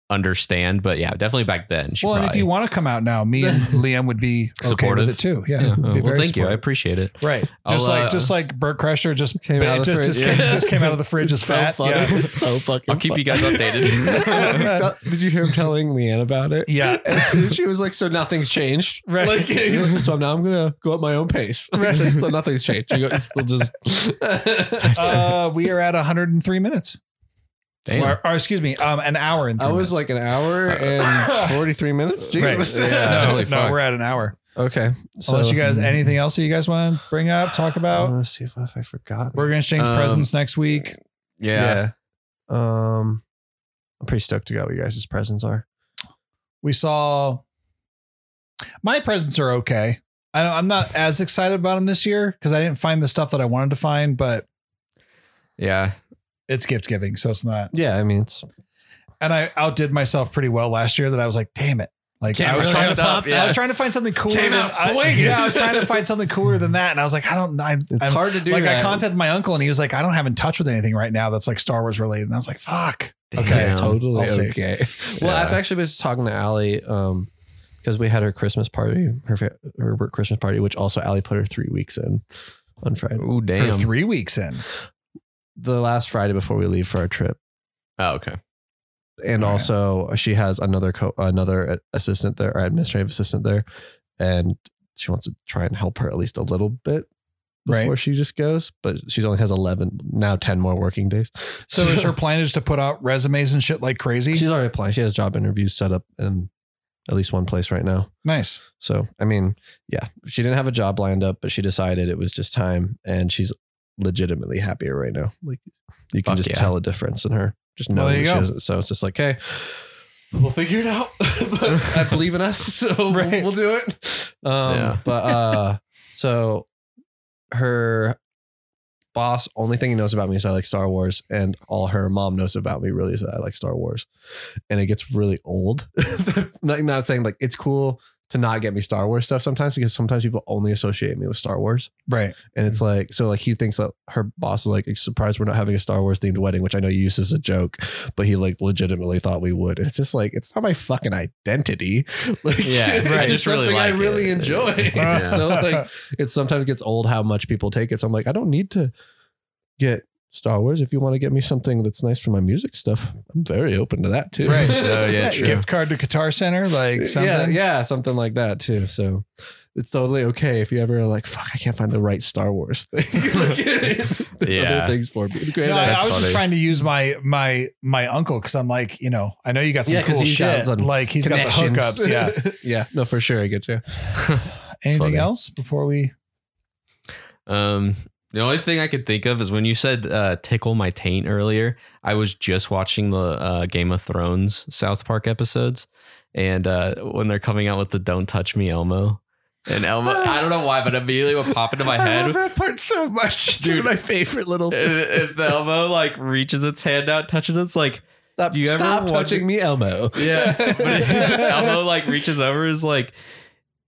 understand. But yeah, definitely back then. She well, and if you want to come out now, me and Liam would be okay Supportive. with it too. Yeah, yeah, we'd be oh, well, very thank you. I appreciate it. Right, I'll, just like uh, just like Bert Kreischer just Came out of the just, just, fridge. came, just came out of the fridge as so fat. funny. Yeah, It's so fucking. I'll keep funny. you guys updated. Did you hear him telling LeeAnn about it? yeah. And she was like, "So nothing's changed, Right. Like, like, so now I'm gonna go at my own pace. Right. So, so nothing's changed. She goes, "We'll just Uh, we are at 103 minutes, Damn. or, or excuse me, um, an hour and. I three was minutes. like an hour and 43 minutes. Right. Jesus. Yeah, no, holy no, fuck. we're at an hour. Okay. So, Unless you guys, anything else that you guys want to bring up, talk about? Let's see if, if I forgot. We're gonna exchange Um, presents next week. yeah. Um, I'm pretty stoked to get what you guys' presents are. We saw. My presents are okay. I don't, I'm not as excited about them this year because I didn't find the stuff that I wanted to find, but Yeah. It's gift giving, so it's not. Yeah, I mean, it's And I outdid myself pretty well last year. That I was like, damn it. Like Came I was really trying to up, find, yeah. I was trying to find something cooler. Came than, out I, yeah, I was trying to find something cooler than that, and I was like, I don't. I, it's I'm, hard to do. like I contacted my uncle, and he was like, I don't have in touch with anything right now that's like Star Wars related. And I was like, fuck. Okay. Damn. It's totally I'll see. okay. Well, I've actually been talking to Allie um because we had her Christmas party, her her Christmas party, which also Allie put her three weeks in on Friday. Ooh, We're damn. three weeks in. The last Friday before we leave for our trip, Oh, okay. and Okay. also she has another co- another assistant there, or administrative assistant there, and she wants to try and help her at least a little bit before Right. she just goes. But she only has eleven now, ten more working days. So is her plan is to put out resumes and shit like crazy? She's already applying. She has job interviews set up in at least one place right now. nice. So, I mean, yeah, she didn't have a job lined up, but she decided it was just time and she's legitimately happier right now. Like you can Fuck just yeah. tell a difference in her. Just know Well, there that you she go. doesn't. So it's just like, hey, we'll figure it out. but I believe in us. So we'll- Right. we'll, do it. Um, Yeah. But uh, so her boss, only thing he knows about me is I like Star Wars, and all her mom knows about me really is that I like Star Wars. And it gets really old. not, not saying like it's cool to not get me Star Wars stuff sometimes because sometimes people only associate me with Star Wars. Right. And it's mm-hmm. like, so like he thinks that her boss is like surprised we're not having a Star Wars themed wedding, which I know you use as a joke, but he like legitimately thought we would. And it's just like, it's not my fucking identity. Like, Yeah, it's right. just Just really something I really it. enjoy. Yeah. so like, it sometimes gets old how much people take it. So I'm like, I don't need to get Star Wars. If you want to get me something that's nice for my music stuff, I'm very open to that too. Right. Oh, yeah, true. Gift card to Guitar Center, like something. Yeah, yeah, something like that too. So it's totally okay if you ever are like, fuck, I can't find the right Star Wars thing. There's Yeah. other things for me. Great No, I, I idea. was just trying to use my my my uncle because I'm like, you know, I know you got some Yeah, 'cause cool he's got shit. Like he's got the hookups. Yeah. yeah. No, for sure. I get you. Anything funny. else before we? Um, the only thing I could think of is when you said uh, "tickle my taint" earlier. I was just watching the uh, Game of Thrones South Park episodes, and uh, when they're coming out with the "Don't touch me, Elmo," and Elmo, I don't know why, but immediately what popped into my head. that part so much. It's Dude. my favorite little. And Elmo like reaches its hand out, touches it, it's like Stop, Do you ever stop wonder- touching me, Elmo. yeah. But Elmo like reaches over, is like,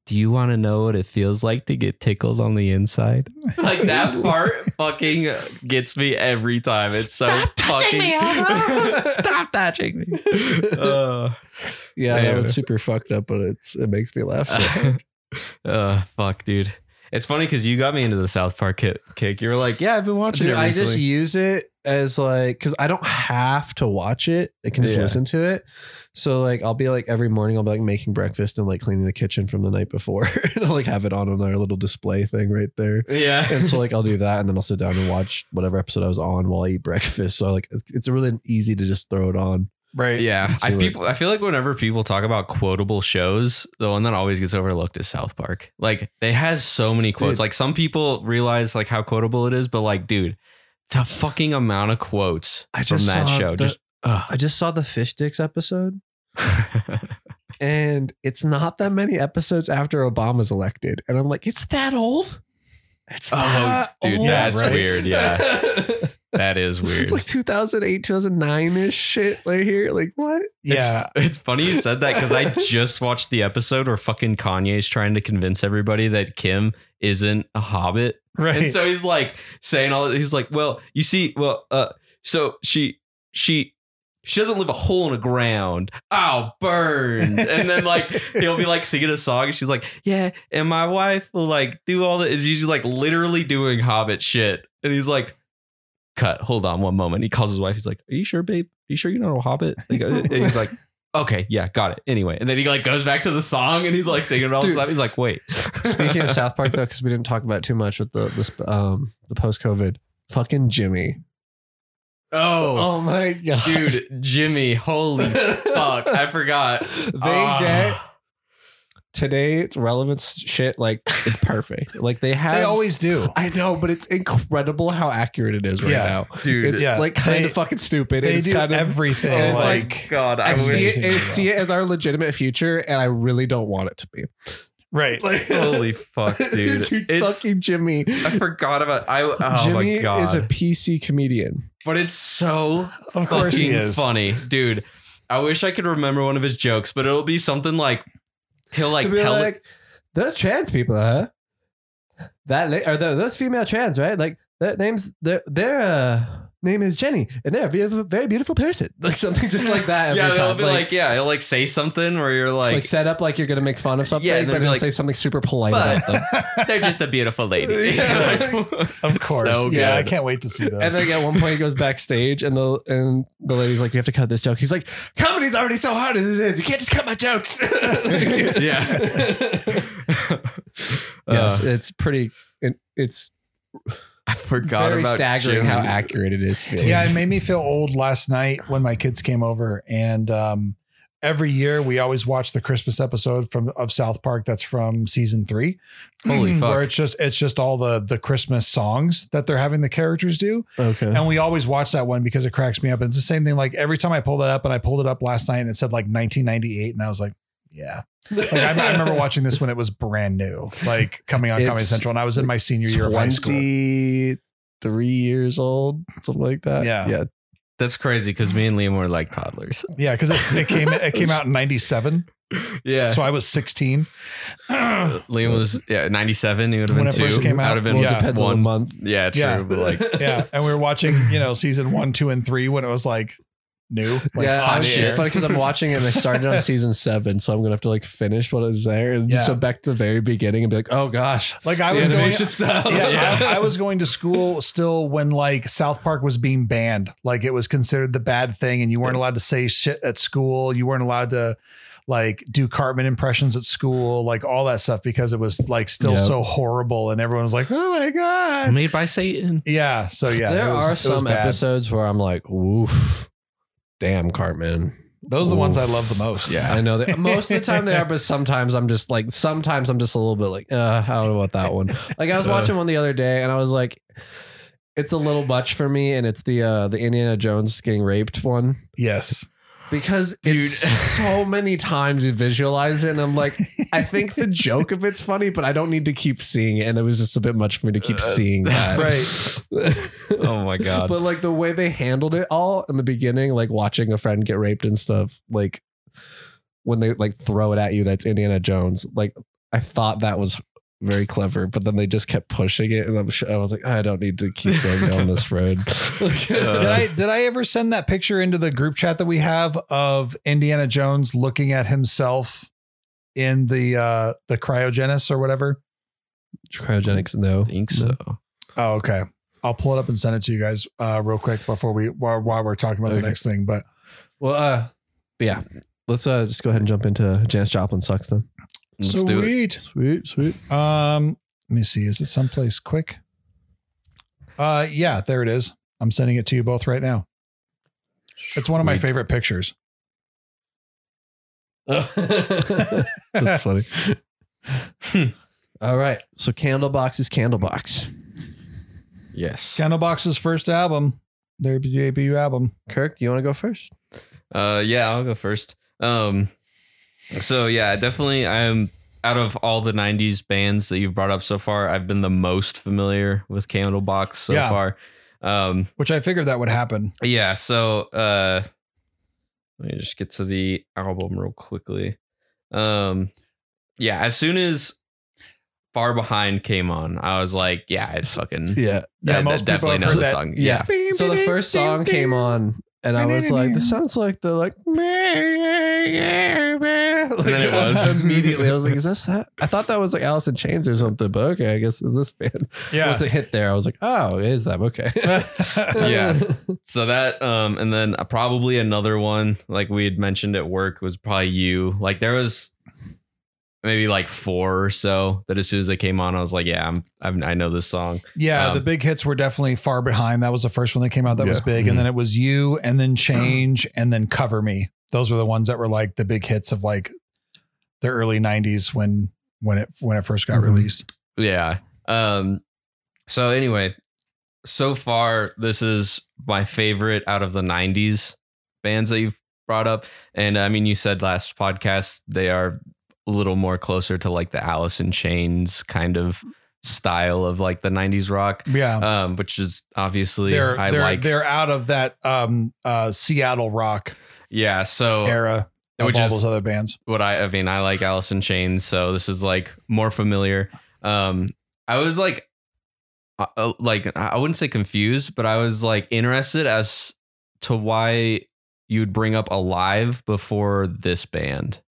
"Do you want to know what it feels like to get tickled on the inside?" Like that part fucking gets me every time. It's so Stop fucking. Stop touching me. Uh, yeah, that Man. was super fucked up, but it's it makes me laugh. So hard. uh, fuck, dude. It's funny because you got me into the South Park ki- kick. You were like, "Yeah, I've been watching Dude, it." I just use it as like because I don't have to watch it. I can just Yeah. listen to it. So like I'll be like every morning I'll be like making breakfast and like cleaning the kitchen from the night before. and I'll like have it on on our little display thing right there. yeah. And so like I'll do that and then I'll sit down and watch whatever episode I was on while I eat breakfast. So like it's really easy to just throw it on. Right. Yeah, I what- people. I feel like whenever people talk about quotable shows, the one that always gets overlooked is South Park. Like they has so many quotes. Dude. Like some people realize like how quotable it is, but like, dude, the fucking amount of quotes I from just that show. the- just ugh. I just saw the fish sticks episode and it's not that many episodes after Obama's elected. And I'm like, it's that old? It's oh, that dude, old. that's right? weird. Yeah, that is weird. It's like 2008, 2009 ish shit right here. Like, what? Yeah. It's, it's funny you said that because I just watched the episode where fucking Kanye's trying to convince everybody that Kim isn't a hobbit. right. And so he's like saying all he's like, well, you see, well, uh, so she she she doesn't live a hole in the ground. I'll burn. And then like he'll be like singing a song, and she's like, yeah. And my wife will like do all the. It's usually like literally doing Hobbit shit, and he's like, cut. Hold on one moment. He calls his wife. He's like, are you sure, babe? Are you sure you're not a Hobbit? Like, uh, and he's like. Okay, yeah, got it. Anyway, and then he like goes back to the song and he's like singing all the Dude. stuff. He's like, wait, Speaking of South Park though, because we didn't talk about it too much with the this um the post COVID, fucking Jimmy. Oh, oh my god, dude, Jimmy, holy fuck, I forgot. they Ah. get It's relevance shit like it's perfect. Like they have They always do. I know, but it's incredible how accurate it is right Yeah. now. dude. It's Yeah, like kind they- of fucking stupid. They it's do kind of everything. and it's like, like- God, I I see it, I see it as our legitimate future, and I really don't want it to be. right. Like, Holy fuck, dude! it's fucking Jimmy. I forgot about I. Oh Jimmy my god! is a PC comedian. But it's so Of course he is. funny, dude. I wish I could remember one of his jokes, but it'll be something like he'll like tell like, those trans people, huh? That are those, female trans, right? Like their names, their their uh, name is Jenny, and they're a beautiful, very beautiful person. Like something just like that. Every Yeah, it'll time. be like, yeah, he'll like say something where you're like, like, set up like you're gonna make fun of something, Yeah, and then but be then like, say something super polite "But- about them. they're just a beautiful lady. Yeah. Of course. So yeah, I can't wait to see those. And then at one point he goes backstage, and the and the lady's like, "You have to cut this joke." He's like, "Comedy's already so hard as it is. You can't just cut my jokes." yeah. yeah, Uh, it's pretty. It, it's I forgot very about staggering Jimmy. how accurate it is. yeah, it made me feel old last night when my kids came over, and um, every year we always watch the Christmas episode from of South Park that's from season three. Holy fuck. Where it's just it's just all the the Christmas songs that they're having the characters do, okay. and we always watch that one because it cracks me up. And it's the same thing. Like every time I pull that up, and I pulled it up last night, and it said like 1998, and I was like, yeah. Like I, I remember watching this when it was brand new, like coming on Comedy Central, and I was in my senior year of high school. Twenty-three years old, something like that. Yeah. yeah. That's crazy because me and Liam were like toddlers. Yeah, because it, it came it came out in '97. Yeah. So I was 16. Uh, Liam was yeah 97. He would have been it two. first came out, I'd have been Well, Yeah. it on one. month. Yeah, true. Yeah. But like, yeah. And we were watching, you know, season one, two, and three when it was like new. Like yeah, hot I'm- it's funny because I'm watching it and I started on season seven, so I'm gonna have to like finish what is there and just Yeah. go back to the very beginning and be like, oh gosh, Like I was going animation style. yeah, Yeah. I, I was going to school still when like South Park was being banned. Like it was considered the bad thing, and you weren't allowed to say shit at school. You weren't allowed to like do Cartman impressions at school, like all that stuff because it was like still Yep. so horrible, and everyone was like, "Oh my god." made by Satan. Yeah. So yeah, there was- are some episodes where I'm like, oof, damn, Cartman. Those are the ones I love the most. Yeah. I know that most of the time they are, but sometimes I'm just like, sometimes I'm just a little bit like, uh, I don't know about that one. Like I was Uh. watching one the other day and I was like, it's a little much for me, and it's the uh the Indiana Jones getting raped one Yes. Because Dude. it's so many times you visualize it, and I'm like, I think the joke of it's funny, but I don't need to keep seeing it, and it was just a bit much for me to keep Uh, seeing that. Right. Oh my god. but like the way they handled it all in the beginning, like watching a friend get raped and stuff, like when they like throw it at you, that's Indiana Jones. Like I thought that was very clever, but then they just kept pushing it, and I'm sh- I was like, I don't need to keep going down this road. Did I did I ever send that picture into the group chat that we have of Indiana Jones looking at himself in the uh the cryogenis or whatever? Cryogenics, no. I think so. Oh, okay. I'll pull it up and send it to you guys uh real quick before we while, while we're talking about Okay. the next thing. But Well, uh, but yeah. Let's uh just go ahead and jump into Janis Joplin sucks then. Let's do it. sweet. Sweet, sweet. Um, let me see. Is it someplace quick? Uh, yeah, there it is. I'm sending it to you both right now. It's one of my Sweet. favorite pictures. That's funny. All right. So Candlebox is Candlebox. Yes. Candlebox's first album, their debut album. Kirk, you want to go first? Uh, yeah, I'll go first. Um, so yeah, definitely, I'm out of all the '90s bands that you've brought up so far, I've been the most familiar with Candlebox so Yeah. far. Um, Which I figured that would happen. yeah. So, uh, let me just get to the album real quickly. Um, yeah, as soon as Far Behind came on, I was like, yeah, it's fucking Yeah. Yeah, that- most that people definitely have know the song. Yeah. Yeah. So the first song came on and I was like, "This sounds like the like." and then it was. immediately. I was like, "Is this that?" I thought that was like Alice in Chains or something, but okay, I guess it's this band. Yeah. Once it hit there, I was like, "Oh, it is them." Okay. Yes. So that, um, and then probably another one like we had mentioned at work was probably you. Like there was maybe like four or so that as soon as they came on, I was like, yeah, I'm, I'm I know this song. Yeah, Um, the big hits were definitely far behind. That was the first one that came out that was Yeah. big. And then it was You, and then Change, and then Cover Me. Those were the ones that were like the big hits of like the early 90s when when it when it first got Mhm. released. Yeah. Um. So anyway, so far this is my favorite out of the '90s bands that you've brought up, and I mean, you said last podcast they are a little more closer to like the Alice in Chains kind of style of like the '90s rock, Yeah. um, which is obviously they're I they're like. they're out of that um uh Seattle rock yeah. So era Which all is- those other bands. what I I mean, I like Alice in Chains, so this is like more familiar. Um, I was like, uh, uh, like I wouldn't say confused, but I was like interested as to why you'd bring up Alive before this band.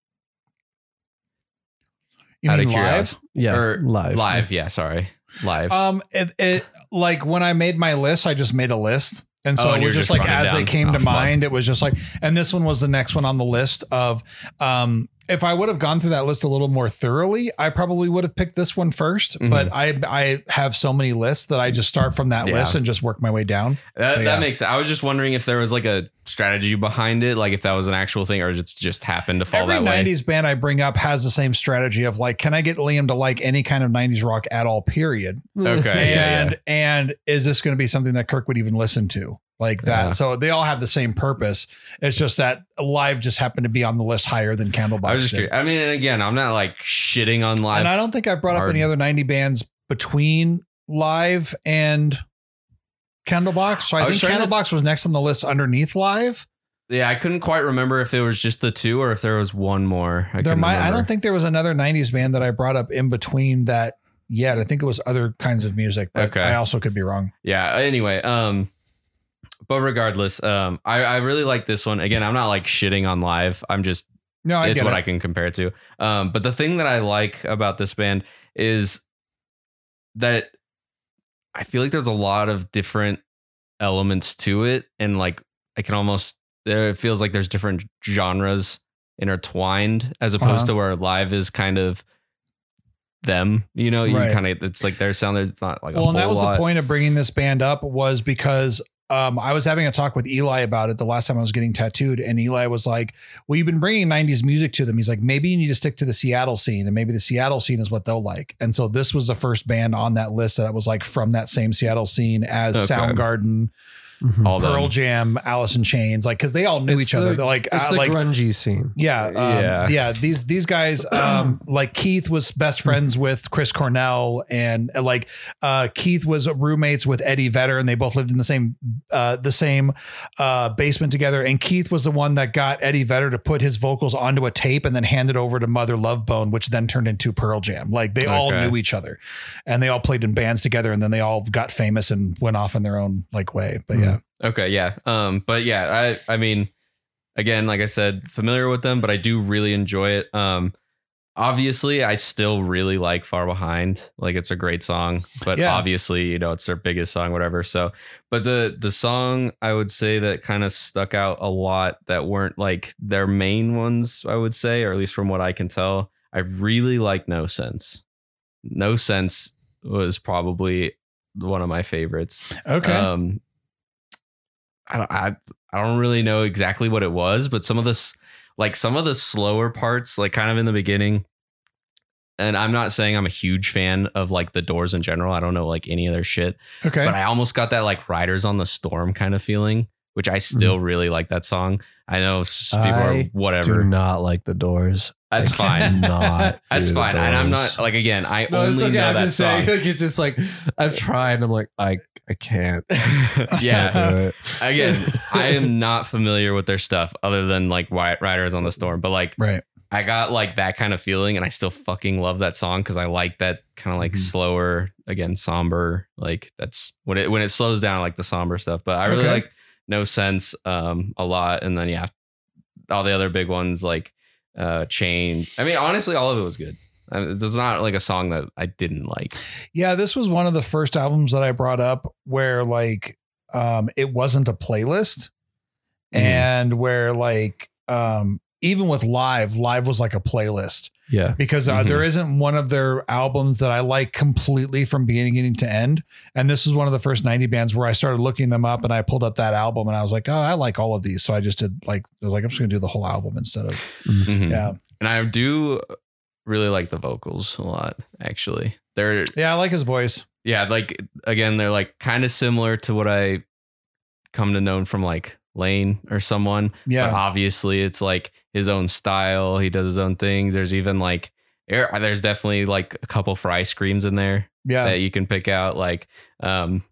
You Out of mean live? yeah, Or live. Live, yeah, sorry, live. Um, it, it like when I made my list, I just made a list. And so Oh, and it was just just like as they came Oh, to fuck. mind, it was just like, and this one was the next one on the list of, um, if I would have gone through that list a little more thoroughly, I probably would have picked this one 1st Mhm. But I I have so many lists that I just start from that Yeah. list and just work my way down. that, yeah. that makes. I was just wondering if there was like a strategy behind it, like if that was an actual thing, or just just happened to fall Every that way. '90s band I bring up has the same strategy of like, can I get Liam to like any kind of '90s rock at all? Period. Okay, yeah, and and is this going to be something that Kirk would even listen to like that? Yeah. So they all have the same purpose. It's just that live just happened to be on the list higher than Candlebox. I was just curious. I mean, and again, I'm not like shitting on live. and I don't think I've brought up any other '90 bands between live and Candlebox. So I, I think Candlebox was next on the list underneath live. Yeah, I couldn't quite remember if it was just the two or if there was one more. I there might. I don't think there was another '90s band that I brought up in between that yet. I think it was other kinds of music, but Okay. I also could be wrong. Yeah. Anyway, um, but regardless, um, I I really like this one. Again, I'm not like shitting on live. I'm just No, I it's what it. I can compare it to. Um, but the thing that I like about this band is that I feel like there's a lot of different elements to it, and like I can almost it feels like there's different genres intertwined as opposed Uh-huh. to where live is kind of them. You know, you Right. kind of it's like their sound. It's not like a well, and that was lot. the point of bringing this band up was because um, I was having a talk with Eli about it the last time I was getting tattooed, and Eli was like, "Well, you've been bringing '90s music to them." He's like, "Maybe you need to stick to the Seattle scene, and maybe the Seattle scene is what they'll like." And so this was the first band on that list that was like from that same Seattle scene as Okay. Soundgarden, Mhm. All Pearl them. Jam, Alice in Chains, like because they all knew It's each other. the- They're like, It's uh, the like grungy scene. yeah, um, Yeah. yeah, These these guys, um, like Keith was best friends with Chris Cornell, and uh, like uh, Keith was roommates with Eddie Vedder, and they both lived in the same uh, the same uh, basement together. And Keith was the one that got Eddie Vedder to put his vocals onto a tape and then hand it over to Mother Love Bone, which then turned into Pearl Jam. Like they all knew each other, and they all played in bands together, and then they all got famous and went off in their own like way. But yeah, Okay, yeah. Um, but yeah, I I mean, again, like I said, familiar with them, but I do really enjoy it. Um, obviously, I still really like Far Behind. Like it's a great song, but Yeah. obviously, you know, it's their biggest song, whatever. So, but the the song I would say that kind of stuck out a lot that weren't like their main ones, I would say, or at least from what I can tell, I really like No Sense. No Sense was probably one of my favorites. okay, Um, I don't, I, I don't really know exactly what it was, but some of this, like some of the slower parts, like kind of in the beginning. And I'm not saying I'm a huge fan of like the Doors in general. I don't know like any of their shit, okay, but I almost got that like Riders on the Storm kind of feeling, which I mm-hmm. still really like that song. I know people are I Do whatever. not like the Doors. That's I fine. cannot That's fine. And I'm not like again. I No, only okay. know I'm that just song. saying. Like, it's just like I've tried. and I'm like, I I can't. yeah, Can't do it. again, I am not familiar with their stuff other than like Riders on the Storm, but like right. I got like that kind of feeling, and I still fucking love that song because I like that kind of like Mhm. slower, again, somber. Like that's when it when it slows down, like the somber stuff. But I really Okay. like No Sense um, a lot, and then yeah, all the other big ones like uh, Chain. I mean, honestly, all of it was good. I mean, there's not like a song that I didn't like. Yeah, this was one of the first albums that I brought up where like um it wasn't a playlist Mhm. and where like um even with live, live was like a playlist Yeah. because uh, Mhm. there isn't one of their albums that I like completely from beginning to end. And this was one of the first 90 bands where I started looking them up and I pulled up that album and I was like, oh, I like all of these. So I just did like, I was like, I'm just going to do the whole album instead of, Mhm. yeah. And I do really like the vocals a lot. Actually, they're Yeah. I like his voice. yeah, like again, they're like kind of similar to what I come to know from like Layne or someone. But Yeah. obviously, it's like his own style. He does his own things. There's even like there's definitely like a couple fry screams in there Yeah. that you can pick out. Like um,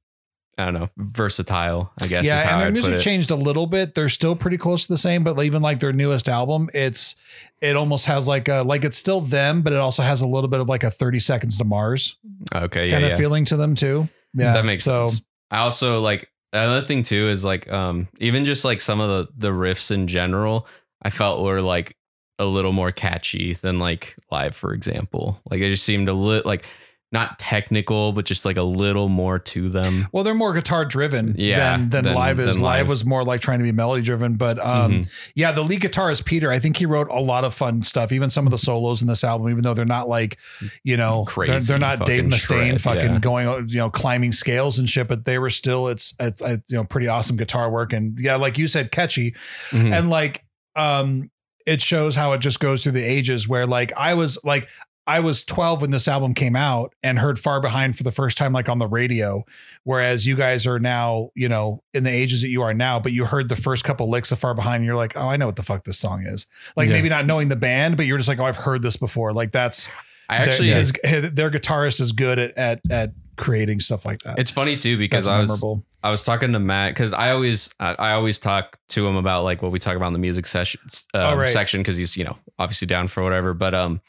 I don't know, versatile. I guess. yeah, and their I'd music changed a little bit. They're still pretty close to the same, but even like their newest album, it's it almost has like a like it's still them, but it also has a little bit of like a 30 seconds to Mars Okay, yeah, kind of yeah. feeling to them too. Yeah. that makes so, sense. I also like another thing too is like um even just like some of the the riffs in general, I felt were like a little more catchy than like live, for example. Like it just seemed a little like not technical, but just like a little more to them. Well, they're more guitar driven Yeah, than, than, than- live is. than live. live. was more like trying to be melody driven. But um, Mhm. yeah, the lead guitarist Peter, I think he wrote a lot of fun stuff. Even some of the solos in this album, even though they're not like, you know, they're, they're not Dave Mustaine shred, fucking yeah. going, you know, climbing scales and shit. But they were still, it's, it's, it's you know, pretty awesome guitar work. And yeah, like you said, catchy. Mhm. and like um it shows how it just goes through the ages where like i was like i was 12 when this album came out and heard far behind for the first time like on the radio whereas you guys are now you know in the ages that you are now but you heard the first couple licks of far behind and you're like oh i know what the fuck this song is like Yeah. maybe not knowing the band but you're just like oh i've heard this before like that's I actually their, his, their guitarist is good at at, at creating stuff like that it's funny too because that's I was memorable I was talking to Matt because I always I, always talk to him about like what we talk about in the music session uh, Oh, right. section because he's you know obviously down for whatever. But um,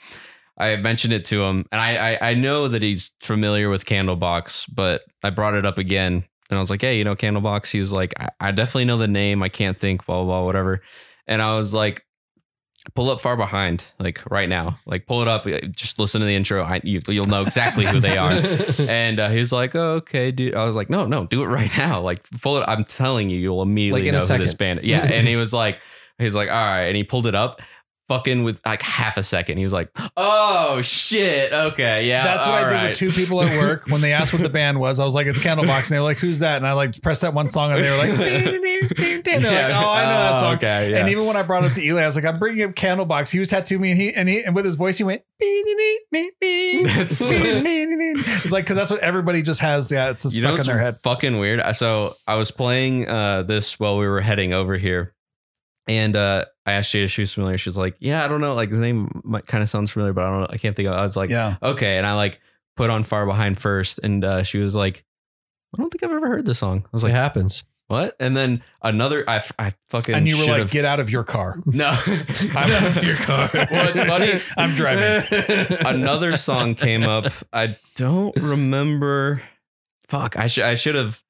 I mentioned it to him, and I, I I know that he's familiar with Candlebox, but I brought it up again, and I was like, hey, you know Candlebox? He was like, I, I definitely know the name. I can't think, blah blah blah, whatever. And I was like. Pull up far behind, like right now. Like pull it up. Just listen to the intro. I, you, you'll know exactly who they are and uh, he was like, oh, "Okay, dude." I was like, "No, no, do it right now. Like, full it. I'm telling you, you'll immediately Like, know who this band." Yeah, and he was like, "He's like, all right," and he pulled it up, fucking with like half a second. He was like, "Oh shit, okay, yeah." That's what I did right." with two people at work when they asked what the band was. I was like, "It's Candlebox," and they were like, "Who's that?" And I like pressed that one song, and they were like, and they're like, "Oh, I know that Oh, song." Okay, yeah. And even when I brought it up to Eli, I was like, "I'm bringing up Candlebox." He was tattooing me, and he and he and with his voice, he went. That's it's like because that's what everybody just has. Yeah, it's just you know stuck in their head. fucking weird? So I was playing uh, this while we were heading over here, and uh, I asked Jada if she was familiar. She's like, "Yeah, I don't know. Like the name might kind of sounds familiar, but I don't know. I can't think of." it. I was like, yeah, okay. And I like put on Far Behind first, and uh, she was like, I don't think I've ever heard this song. I was it like, happens. what? And then another, I, I fucking and you were like, should've- "Get out of your car." no, I'm out of your car. well, it's funny. I'm driving. Another song came up. I don't remember. Fuck, I should I should have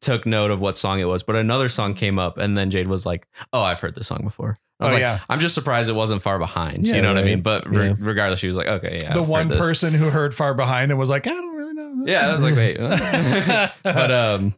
took note of what song it was, but another song came up, and then Jade was like, "Oh, I've heard this song before." I was Oh, like, yeah. I'm just surprised it wasn't far behind. Yeah, you know what I mean? But re- Yeah. regardless, she was like, "Okay, yeah." the I've one person who heard Far Behind and was like, "I don't really know." Yeah, I was like, wait. but um,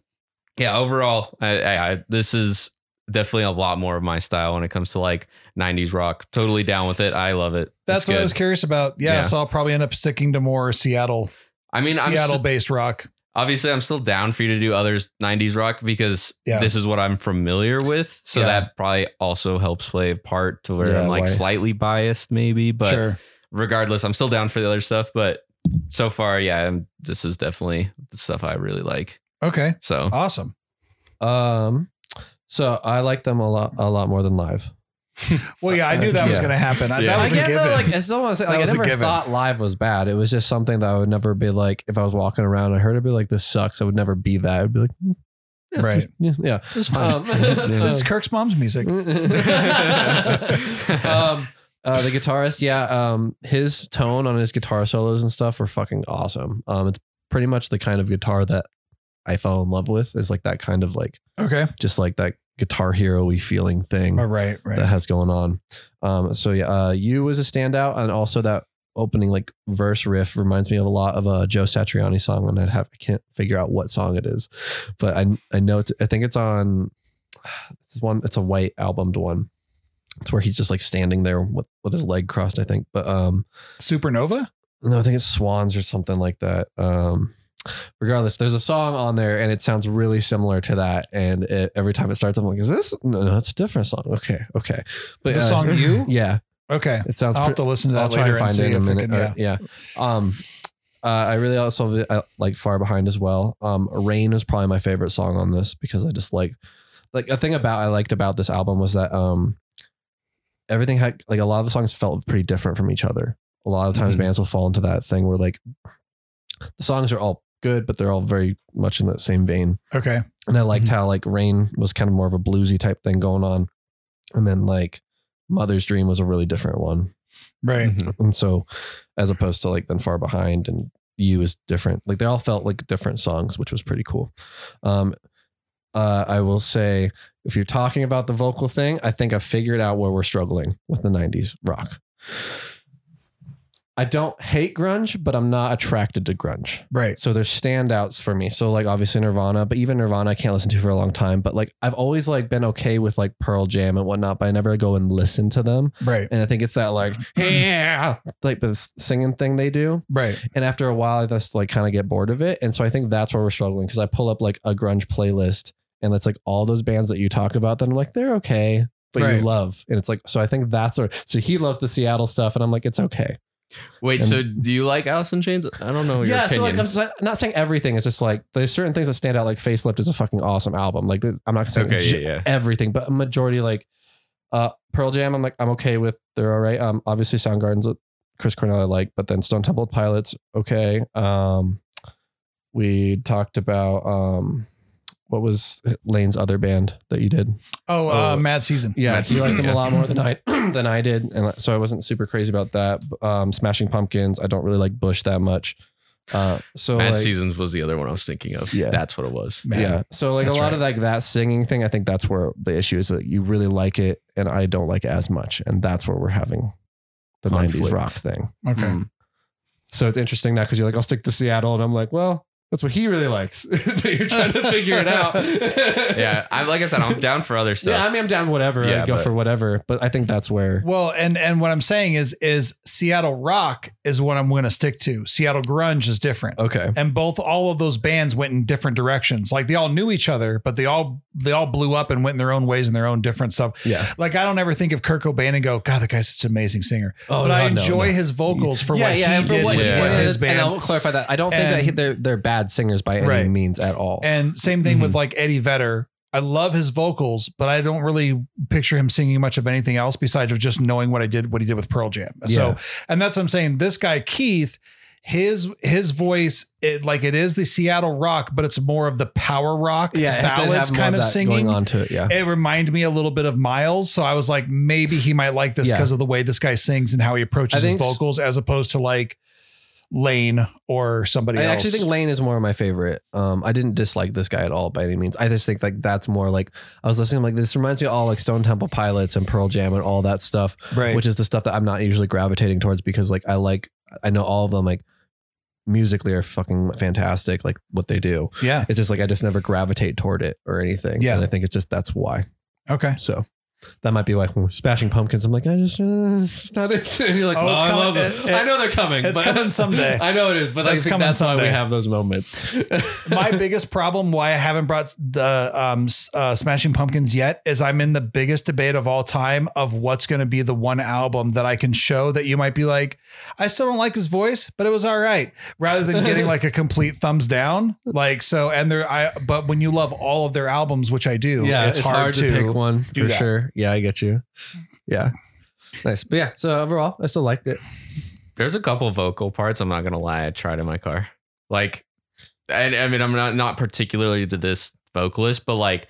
yeah. Overall, I, I, I this is definitely a lot more of my style when it comes to like '90s rock. Totally down with it. I love it. That's It's what I was curious about. Yeah, so I'll probably end up sticking to more Seattle, I mean, I'm Seattle st- based rock. Obviously I'm still down for you to do other '90s rock because Yeah. this is what I'm familiar with. So Yeah. that probably also helps play a part to where Yeah, I'm like why- slightly biased, maybe. But sure. regardless, I'm still down for the other stuff. But so far, yeah, I'm, this is definitely the stuff I really like. Okay. So Awesome. Um, so I like them a lot, a lot more than live. Well, yeah, I knew that was Yeah. going to happen. I- Yeah. That I was a get given. that, like I still want to say, That like I was a never given. thought live was bad. It was just something that I would never be like. If I was walking around, and I heard it be like, "This sucks." I would never be that. I'd be like, "Mm, yeah, Right. yeah, yeah." it's fine. Um, this, this is Kirk's mom's music. um, uh, the guitarist, yeah, um, his tone on his guitar solos and stuff were fucking awesome. Um, it's pretty much the kind of guitar that I fell in love with is like that kind of like Okay. just like that guitar hero feeling thing All right. right. That has going on. Um, so yeah, uh, you was a standout, and also that opening like verse riff reminds me of a lot of a Joe Satriani song, and I have I can't figure out what song it is, but I I know it's I think it's on it's one it's a white albumed one. It's where he's just like standing there with, with his leg crossed, I think. But um, Supernova. no, I think it's Swans or something like that. Um, regardless, there's a song on there and it sounds really similar to that. And it, every time it starts, I'm like, is this? No, no, it's a different song. Okay, okay. But The uh, song You? yeah, Okay. it sounds. I'll have to listen to that I'll try later to find and see it in a minute. can- Uh, yeah. yeah. Um, uh, I really also I like Far Behind as well. Um, Rain is probably my favorite song on this because I just like, like a thing about I liked about this album was that um, everything had like a lot of the songs felt pretty different from each other. A lot of times Mhm. bands will fall into that thing where like the songs are all good, but they're all very much in that same vein. Okay. And I liked Mhm. how like Rain was kind of more of a bluesy type thing going on, and then like Mother's Dream was a really different one. Right. Mhm. And so, as opposed to like then far behind and you is different. Like they all felt like different songs, which was pretty cool. Um, uh, I will say, if you're talking about the vocal thing, I think I've figured out where we're struggling with the '90s rock. I don't hate grunge, but I'm not attracted to grunge. Right. So there's standouts for me. So like obviously Nirvana, but even Nirvana I can't listen to for a long time. But like I've always like been okay with like Pearl Jam and whatnot, but I never go and listen to them. Right. And I think it's that like yeah, like the singing thing they do. Right. And after a while, I just like kind of get bored of it. And so I think that's where we're struggling because I pull up like a grunge playlist and it's like all those bands that you talk about. Then I'm like they're okay, but Right. you love. And it's like so I think that's where so he loves the Seattle stuff, and I'm like it's okay. Wait, And- so do you like Alice in Chains? I don't know your yeah, so like I'm just, not saying everything. It's just like there's certain things that stand out. Like Facelift is a fucking awesome album. Like I'm not gonna say okay, j- yeah, yeah. everything, but a majority like uh Pearl Jam. I'm like I'm okay with. They're all right. Um, obviously Soundgarden's Chris Cornell I like, but then Stone Temple Pilots okay. Um, we talked about um, what was Layne's other band that you did? Oh, uh, Oh. Mad Season. Yeah, Mad you liked them Season, a lot more than I than I did, and so I wasn't super crazy about that. Um, Smashing Pumpkins, I don't really like Bush that much. Uh, so Mad like, Seasons was the other one I was thinking of. Yeah. That's what it was. Man. yeah. So like That's a lot right. of like that singing thing, I think that's where the issue is that you really like it and I don't like it as much. And that's where we're having the Conflict. 90s rock thing. Okay. Mm. So it's interesting now because you're like, I'll stick to Seattle. And I'm like, well, that's what he really likes. but you're trying to figure it out. Yeah, I like I said, I'm down for other stuff. Yeah, I mean, I'm down whatever. Yeah, I go but- for whatever. But I think that's where. Well, and and what I'm saying is is Seattle rock is what I'm going to stick to. Seattle grunge is different. Okay. And both all of those bands went in different directions. Like they all knew each other, but they all they all blew up and went in their own ways and their own different stuff. Yeah. Like I don't ever think of Kurt Cobain and go, God, that guy's such an amazing singer. Oh, but no, I enjoy no. his vocals for yeah, what yeah, he and for did what with, he Yeah. with did. his And. I'll clarify that. I don't think And- that he, they're they're bad singers by any Right. means at all. And same thing Mm-hmm. with like Eddie Vedder. I love his vocals, but I don't really picture him singing much of anything else besides of just knowing what I did, what he did with Pearl Jam. Yeah. So, and that's what I'm saying. This guy Keith, his his voice, it like it is the Seattle rock, but it's more of the power rock yeah, ballads kind of that singing. going on to it. Yeah. It reminded me a little bit of Miles, so I was like, maybe he might like this Yeah. because of the way this guy sings and how he approaches his vocals, as opposed to like Layne or somebody I else. actually think Layne is more of my favorite. Um, I didn't dislike this guy at all by any means. I just think like that's more like I was listening I'm like this reminds me of all like Stone Temple Pilots and Pearl Jam and all that stuff, right. which is the stuff that I'm not usually gravitating towards because like I like I know all of them like musically are fucking fantastic like what they do. yeah. It's just like I just never gravitate toward it or anything. Yeah. and I think it's just that's why. Okay. So. That might be like when we're smashing pumpkins. I'm like, I just, uh, it's not it. And you're like, Oh, it's I love them. it- it- I know they're coming. it's but- coming someday. I know it is, but I think coming that's why we have those moments. my biggest problem why I haven't brought the um, uh, Smashing Pumpkins yet is I'm in the biggest debate of all time of what's going to be the one album that I can show that you might be like, I still don't like his voice, but it was all right, rather than getting like a complete thumbs down. Like so, and there, I but when you love all of their albums, which I do, yeah, it's, hard, to, pick one for that. sure. Yeah, I get you. Yeah, nice. But yeah, so overall, I still liked it. There's a couple vocal parts. I'm not gonna lie. I tried in my car. Like, I, I mean, I'm not not particularly to this vocalist, but like,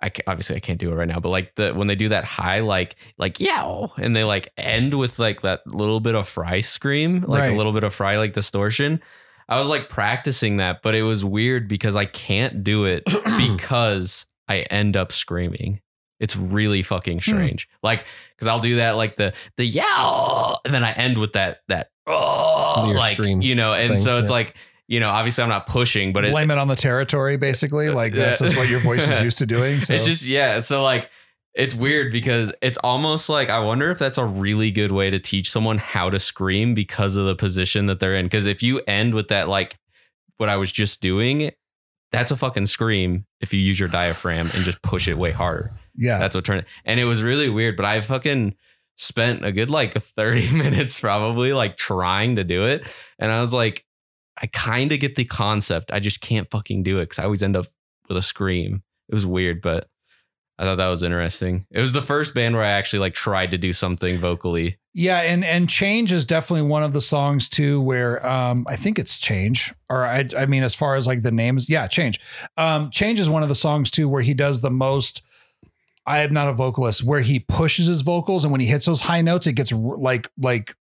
I ca- obviously I can't do it right now. But like the when they do that high, like like yow, and they like end with like that little bit of fry scream, like Right. a little bit of fry like distortion. I was like practicing that, but it was weird because I can't do it because I end up screaming. It's really fucking Hmm. strange. Like, because I'll do that like the the yell, and then I end with that that oh, like you know, and thing, so it's yeah. like you know, obviously I'm not pushing, but it, Blame it on the territory, basically. Like this is what your voice is used to doing. So. it's just yeah. So like it's weird because it's almost like I wonder if that's a really good way to teach someone how to scream because of the position that they're in. Because if you end with that like what I was just doing, that's a fucking scream if you use your diaphragm and just push it way harder. Yeah. That's what turned it. and it was really weird. But I fucking spent a good like 30 minutes probably like trying to do it. And I was like, I kind of get the concept. I just can't fucking do it because I always end up with a scream. It was weird, but I thought that was interesting. It was the first band where I actually like tried to do something vocally. Yeah, and and change is definitely one of the songs too, where um I think it's change, or I I mean as far as like the names, yeah, change. Um, change is one of the songs too where he does the most. I am not a vocalist where he pushes his vocals, and when he hits those high notes, it gets r- like like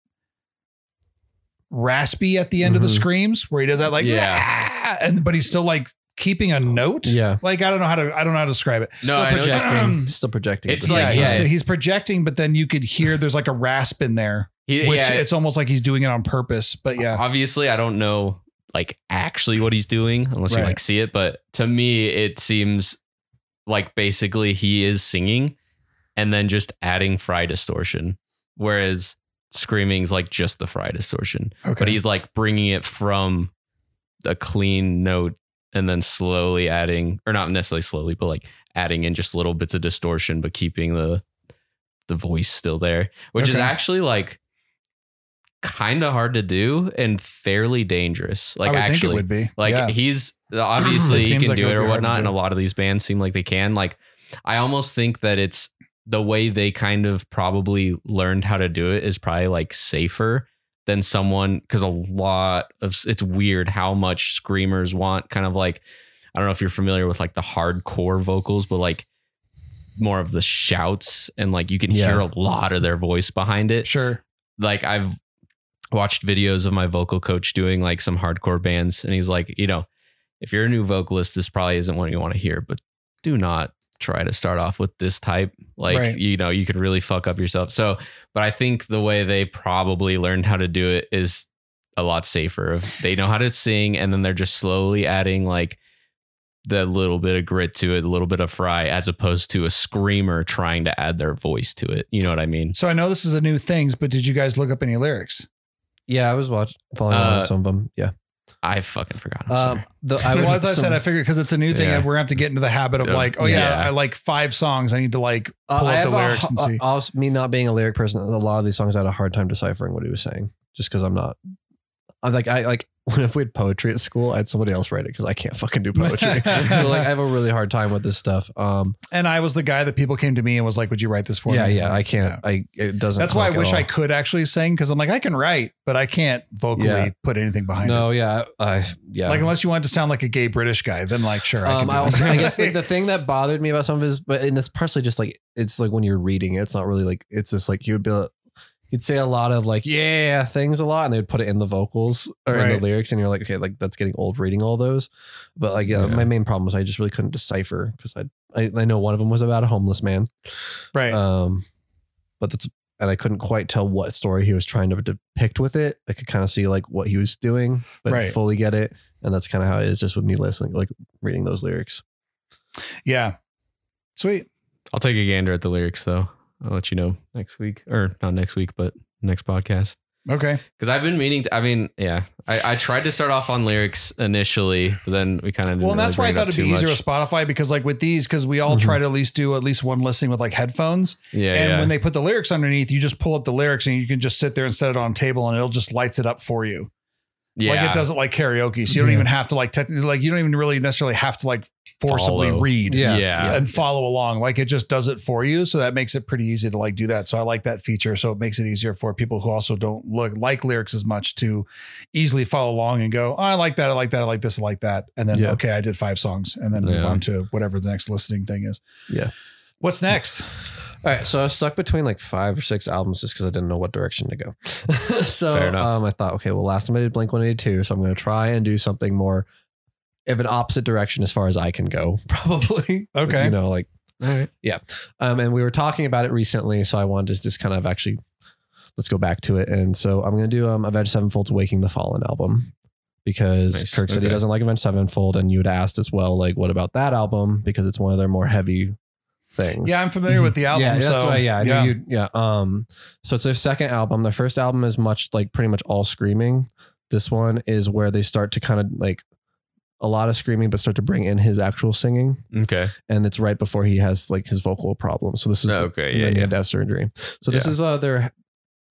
raspy at the end of the Mhm. screams, where he does that like Yeah. yeah, and but he's still like keeping a note. Yeah. like I don't know how to I don't know how to describe it. No, Still I know- projecting. Still projecting. at It's like, yeah, he's, yeah. he's projecting, but then you could hear there's like a rasp in there He, which yeah, it's almost like he's doing it on purpose. But yeah, obviously I don't know like actually what he's doing unless you like see it, but to me it seems like basically he is singing and then just adding fry distortion, whereas screaming's like just the fry distortion, okay. but he's like bringing it from a clean note and then slowly adding, or not necessarily slowly, but like adding in just little bits of distortion, but keeping the the voice still there, which is actually like kind of hard to do and fairly dangerous. Like actually, think it would be like yeah. he's obviously he can like do it or be hard to whatnot, and a lot of these bands seem like they can. Like I almost think that it's the way they kind of probably learned how to do it is probably like safer than someone because a lot of it's weird how much screamers want kind of like I don't know if you're familiar with like the hardcore vocals, but like more of the shouts and like you can Yeah. hear a lot of their voice behind it sure. like I've watched videos of my vocal coach doing like some hardcore bands, and he's like, you know, if you're a new vocalist, this probably isn't what you want to hear, but do not try to start off with this type. Like, Right. you know, you could really fuck up yourself. So, but I think the way they probably learned how to do it is a lot safer. They know how to sing, and then they're just slowly adding like the little bit of grit to it, a little bit of fry, as opposed to a screamer trying to add their voice to it. You know what I mean? So I know this is a new things, but did you guys look up any lyrics? Yeah, I was watching following along Uh, with some of them. Yeah. I fucking forgot. I'm Um, sorry. the, I well, would as I said, I figured because it's a new thing, Yeah. and we're gonna have to get into the habit of Yeah. like, oh yeah, Yeah. I like five songs. I need to like Uh, pull I up the have a lyrics h- and see. uh, also, me not being a lyric person, a lot of these songs I had a hard time deciphering what he was saying, just because I'm not. I'm like I like if we had poetry at school, I had somebody else write it because I can't fucking do poetry. so like I have a really hard time with this stuff. Um, and I was the guy that people came to me and was like, "Would you write this for yeah, me?" yeah, yeah. I can't. I it doesn't. That's why I wish I could actually sing because I'm like I can write, but I can't vocally Yeah. put anything behind it. No, yeah, I yeah. Like unless you want to sound like a gay British guy, then like sure. I, can um, I, also. I guess like the thing that bothered me about some of his, but and it's partially just like it's like when you're reading, it, it's not really like it's just like you would be. He'd say a lot of like yeah things a lot, and they would put it in the vocals or in the lyrics, and you're like, okay, like that's getting old reading all those. But like, yeah, Yeah. my main problem was I just really couldn't decipher because I, I I know one of them was about a homeless man, right. um, but that's and I couldn't quite tell what story he was trying to depict with it. I could kind of see like what he was doing, but Right. fully get it, and that's kind of how it is just with me listening, like reading those lyrics. yeah. Sweet. I'll take a gander at the lyrics though. I'll let you know next week, or not next week, but next podcast. Okay. Because I've been meaning to. I mean, yeah, I, I tried to start off on lyrics initially, but then we kind of Well, and that's why I thought it'd be easier with Spotify because, like, with these, because we all Mhm. try to at least do at least one listening with like headphones. Yeah, and yeah. when they put the lyrics underneath, you just pull up the lyrics and you can just sit there and set it on a table and it'll just lights it up for you. Yeah. Like it doesn't like karaoke. So you don't Yeah. even have to like technically, like, you don't even really necessarily have to like forcibly Follow. read Yeah. Yeah. and follow along. Like it just does it for you. So that makes it pretty easy to like do that. So I like that feature. So it makes it easier for people who also don't look like lyrics as much to easily follow along and go, oh, I like that. I like that. I like this. I like that. And then, Yeah. okay, I did five songs and then move on to whatever the next listening thing is. Yeah. What's next? All right, so I was stuck between like five or six albums just because I didn't know what direction to go. so um, I thought, okay, well, last time I did Blink 182, so I'm going to try and do something more of an opposite direction as far as I can go, probably. Okay. You know, like, All right. Yeah. Um, and we were talking about it recently, so I wanted to just kind of actually let's go back to it. And so I'm going to do um, Avenged Sevenfold's Waking the Fallen album because Nice. Kirk said he doesn't like Avenged Sevenfold, and you had asked as well, like, what about that album? Because it's one of their more heavy things. Yeah, I'm familiar with the album. Yeah, that's so why. Yeah, I knew yeah. you. Yeah. Um. So it's their second album. Their first album is much like pretty much all screaming. This one is where they start to kind of like a lot of screaming, but start to bring in his actual singing, Okay. and it's right before he has like his vocal problems. So this is the- Okay, and yeah, then he had to have surgery. So this is uh their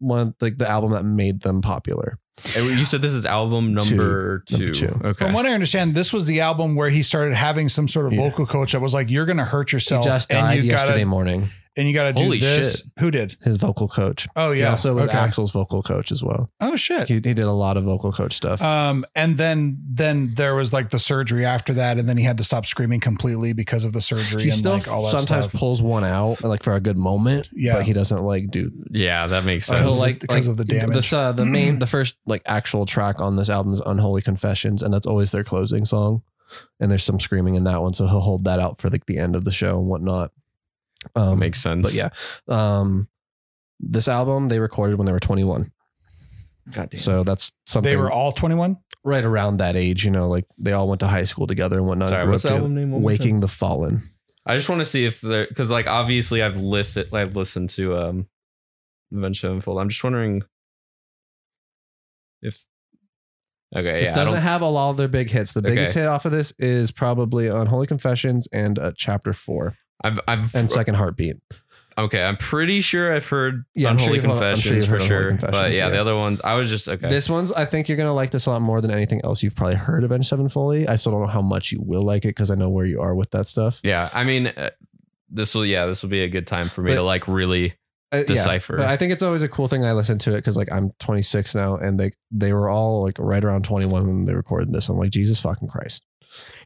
one like the album that made them popular. And you said this is album number two. Number two. Okay. From what I understand, this was the album where he started having some sort of Yeah. vocal coach that was like, "You're going to hurt yourself, he just and died you yesterday gotta morning. And you got to do Holy this." shit. Who did? His vocal coach. Oh He yeah. also was okay. Axel's vocal coach as well. Oh shit. He, he did a lot of vocal coach stuff. Um, and then then there was like the surgery after that, and then he had to stop screaming completely because of the surgery he and still like all that sometimes stuff. pulls one out like for a good moment. Yeah. but he doesn't like do Yeah, that makes sense. he'll like because like, of the damage. This, uh, the main, the first like actual track on this album is "Unholy Confessions," and that's always their closing song. And there's some screaming in that one, so he'll hold that out for like the end of the show and whatnot. Um, makes sense. but yeah, um, this album they recorded when they were 21, God damn. so that's something They were all 21. right around that age. You know, like they all went to high school together and whatnot. Sorry, what's the album name? one more? Waking the Fallen. I just want to see if there, because like obviously I've lifted, I've listened to um, Avenged Sevenfold. I'm just wondering if. Okay, It yeah, I doesn't don't, have a lot of their big hits. The biggest Okay. hit off of this is probably Unholy Confessions and uh, Chapter Four I've, I've, and Second Heartbeat. okay. I'm pretty sure I've heard Yeah, Unholy sure Confessions you've for sure, but Confessions, yeah, the other ones, I was just okay. This one's, I think you're gonna like this a lot more than anything else you've probably heard of Avenged Sevenfold. I still don't know how much you will like it because I know where you are with that stuff. yeah, I mean, uh, this will, yeah, this will be a good time for me But- to like really. Uh, yeah, Decipher. but I think it's always a cool thing. I listen to it because like I'm 26 now, and they they were all like right around 21 when they recorded this. I'm like Jesus fucking Christ.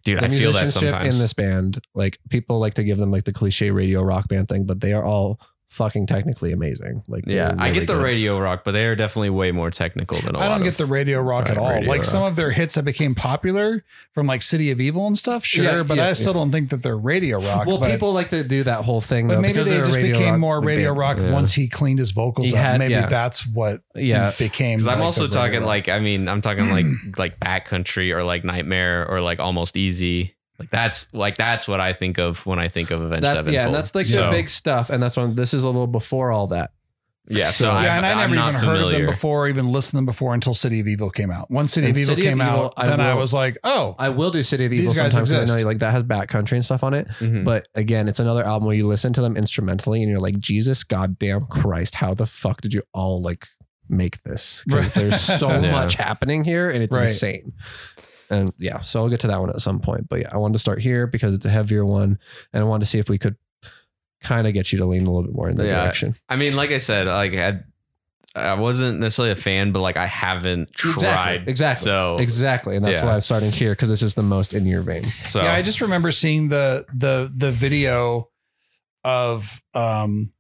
Dude, The I feel that sometimes. in this band, like people like to give them like the cliche radio rock band thing, but they are all fucking technically amazing. Like yeah, they're I get the good. radio rock, but they are definitely way more technical than a I lot I don't get of- the radio rock at all. radio like some of their hits that became popular from like City of Evil and stuff, sure, Yeah, but yeah, I still don't think that they're radio rock. Well, but, people like to do that whole thing, but though, maybe they just became rock more radio band. rock Yeah. once he cleaned his vocals He up. had- maybe yeah. that's what Yeah, became. Because I'm also talking rock. like I mean I'm talking like like Bat Country or like Nightmare or like Almost Easy. Like that's like that's what I think of when I think of Avenged that's Sevenfold. yeah, and that's like So- the big stuff, and that's when this is a little before all that. yeah. So, so- I've- yeah, and I I'm never not even heard of them before, or even listened to them before until City of Evil came out. Once City And of Evil City of came Evil, out, I then I will- was like, oh, I will do City of These Evil guys sometimes. 'cause I exist. know like that has Bat Country and stuff on it. Mhm. But again, it's another album where you listen to them instrumentally and you're like, Jesus, goddamn Christ, how the fuck did you all like make this? Because Right. there's so Yeah. much happening here and it's Right. insane. And yeah, so I'll get to that one at some point. But yeah, I wanted to start here because it's a heavier one, and I wanted to see if we could kind of get you to lean a little bit more in that Yeah. direction. I mean, like I said, like I, I wasn't necessarily a fan, but like I haven't tried. exactly, So Exactly, and that's Yeah. why I'm starting here because this is the most in your vein. so yeah. I just remember seeing the the the video of um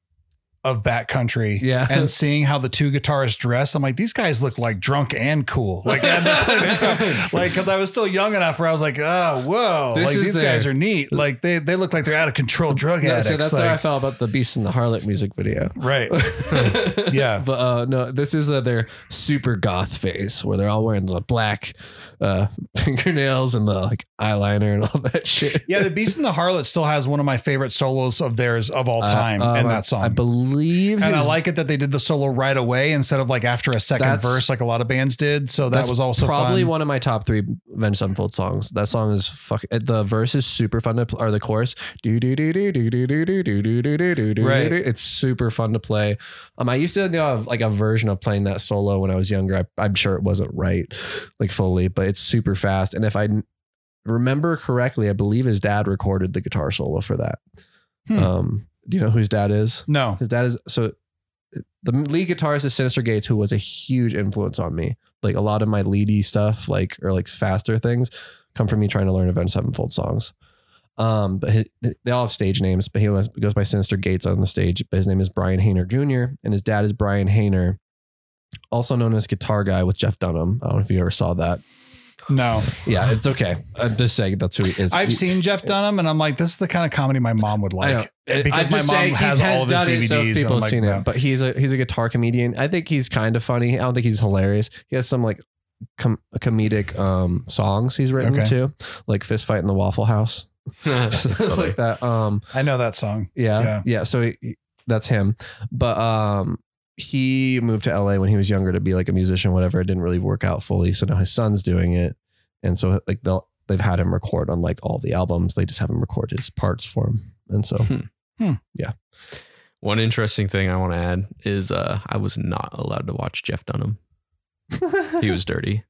of Bat Country, Yeah. and seeing how the two guitarists dress. I'm like, these guys look like drunk and cool. Like, I had to play that time. like, because I was still young enough where I was like, oh, whoa, This like these guys are neat. Like, they they look like they're out of control drug Yeah, addicts. so that's like, how I felt about the Beast and the Harlot music video. right. Yeah. but uh, no, this is uh, their super goth phase where they're all wearing the black uh, fingernails and the like eyeliner and all that shit. Yeah, the Beast and the Harlot still has one of my favorite solos of theirs of all Uh, time um, in that song. I believe, and I like it that they did the solo right away instead of like after a second verse, like a lot of bands did. So that was also probably fun. one of my top three Avenged Sevenfold songs. That song is fuck. The verse is super fun to, pl- or the chorus. Do do do do do do do do do do do do do do. Right. It's super fun to play. Um, I used to know of like a version of playing that solo when I was younger. I, I'm sure it wasn't right, like fully, but it's super fast. And if I remember correctly, I believe his dad recorded the guitar solo for that. Hmm. Um, do you know who his dad is? No. His dad is so the lead guitarist is Synyster Gates, who was a huge influence on me. Like a lot of my leady stuff, like or like faster things, come from me trying to learn Avenged Sevenfold songs. Um, but his, they all have stage names, but he was, goes by Synyster Gates on the stage. But his name is Brian Haner Jr. and his dad is Brian Haner, also known as Guitar Guy with Jeff Dunham. I don't know if you ever saw that. No, Yeah, it's okay. I'm just saying that's who he is. I've He- seen Jeff Dunham, and I'm like, this is the kind of comedy my mom would I know. like. Because I'm my just mom saying he has all of his done it, so DVDs, and people I'm have like, seen yeah. it, but he's a he's a guitar comedian. I think he's kind of funny. I don't think he's hilarious. He has some like com- comedic um songs he's written Okay. too, like "Fist Fight in the Waffle House," That's Stuff funny. like that. Um, I know that song. yeah, Yeah. yeah. so he- that's him. But um, he moved to LA when he was younger to be like a musician, whatever. It didn't really work out fully. So now his son's doing it, and so like they'll they've had him record on like all the albums. They just have him record his parts for him, and so yeah. One interesting thing I want to add is uh, I was not allowed to watch Jeff Dunham. He was dirty,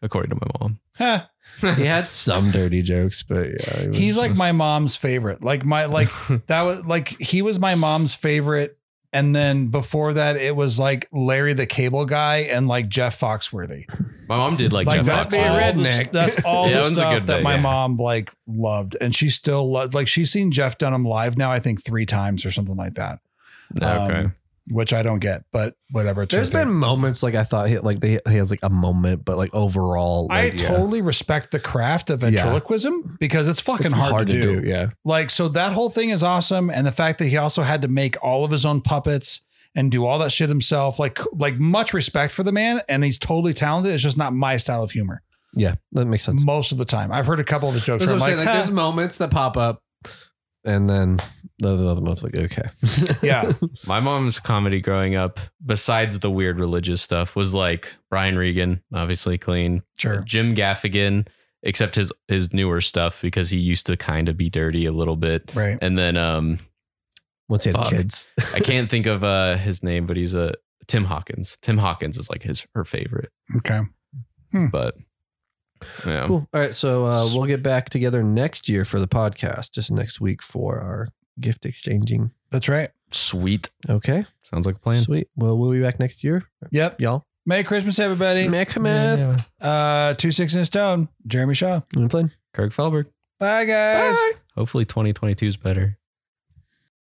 according to my mom. Huh. he had some dirty jokes, but yeah, he was- He's like my mom's favorite. Like my like that was like he was my mom's favorite. And then before that, it was like Larry the Cable Guy and like Jeff Foxworthy. My mom did like, Like Jeff that's Be a all, Foxworthy. the, that's all Yeah, that the one's stuff that bit, my yeah. mom like loved, and she still loved. Like she's seen Jeff Dunham live now, I think three times or something like that. Okay. Um, which I don't get, but whatever. There's been moments like I thought he like they, he has like a moment, but like overall, I yeah. totally respect the craft of Yeah. ventriloquism because it's fucking It's hard, to, do. Yeah, Like, so that whole thing is awesome. And the fact that he also had to make all of his own puppets and do all that shit himself, like, like much respect for the man. And he's totally talented. It's just not my style of humor yeah, that makes sense. most of the time. I've heard a couple of his jokes where I'm I'm like, saying. Like, "Huh." there's moments that pop up, and then the the other moments like okay, yeah, My mom's comedy growing up, besides the weird religious stuff, was like Brian Regan, obviously clean, sure. Jim Gaffigan, except his his newer stuff because he used to kind of be dirty a little bit. Right. And then um once he had Fuck. kids, I can't think of uh his name, but he's a Tim Hawkins. Tim Hawkins is like his her favorite, Okay. but yeah. cool. All right, so uh, we'll get back together next year for the podcast, just next week for our gift exchanging. That's right. Sweet. Okay, Sounds like a plan. sweet. Well, we'll be back next year, Yep. y'all. Merry Christmas, everybody. Mechameth. Uh, two Sticks in a stone. Jeremy Shaw. You wanna play? Kirk Felberg. Bye, guys. Hopefully 2022 is better.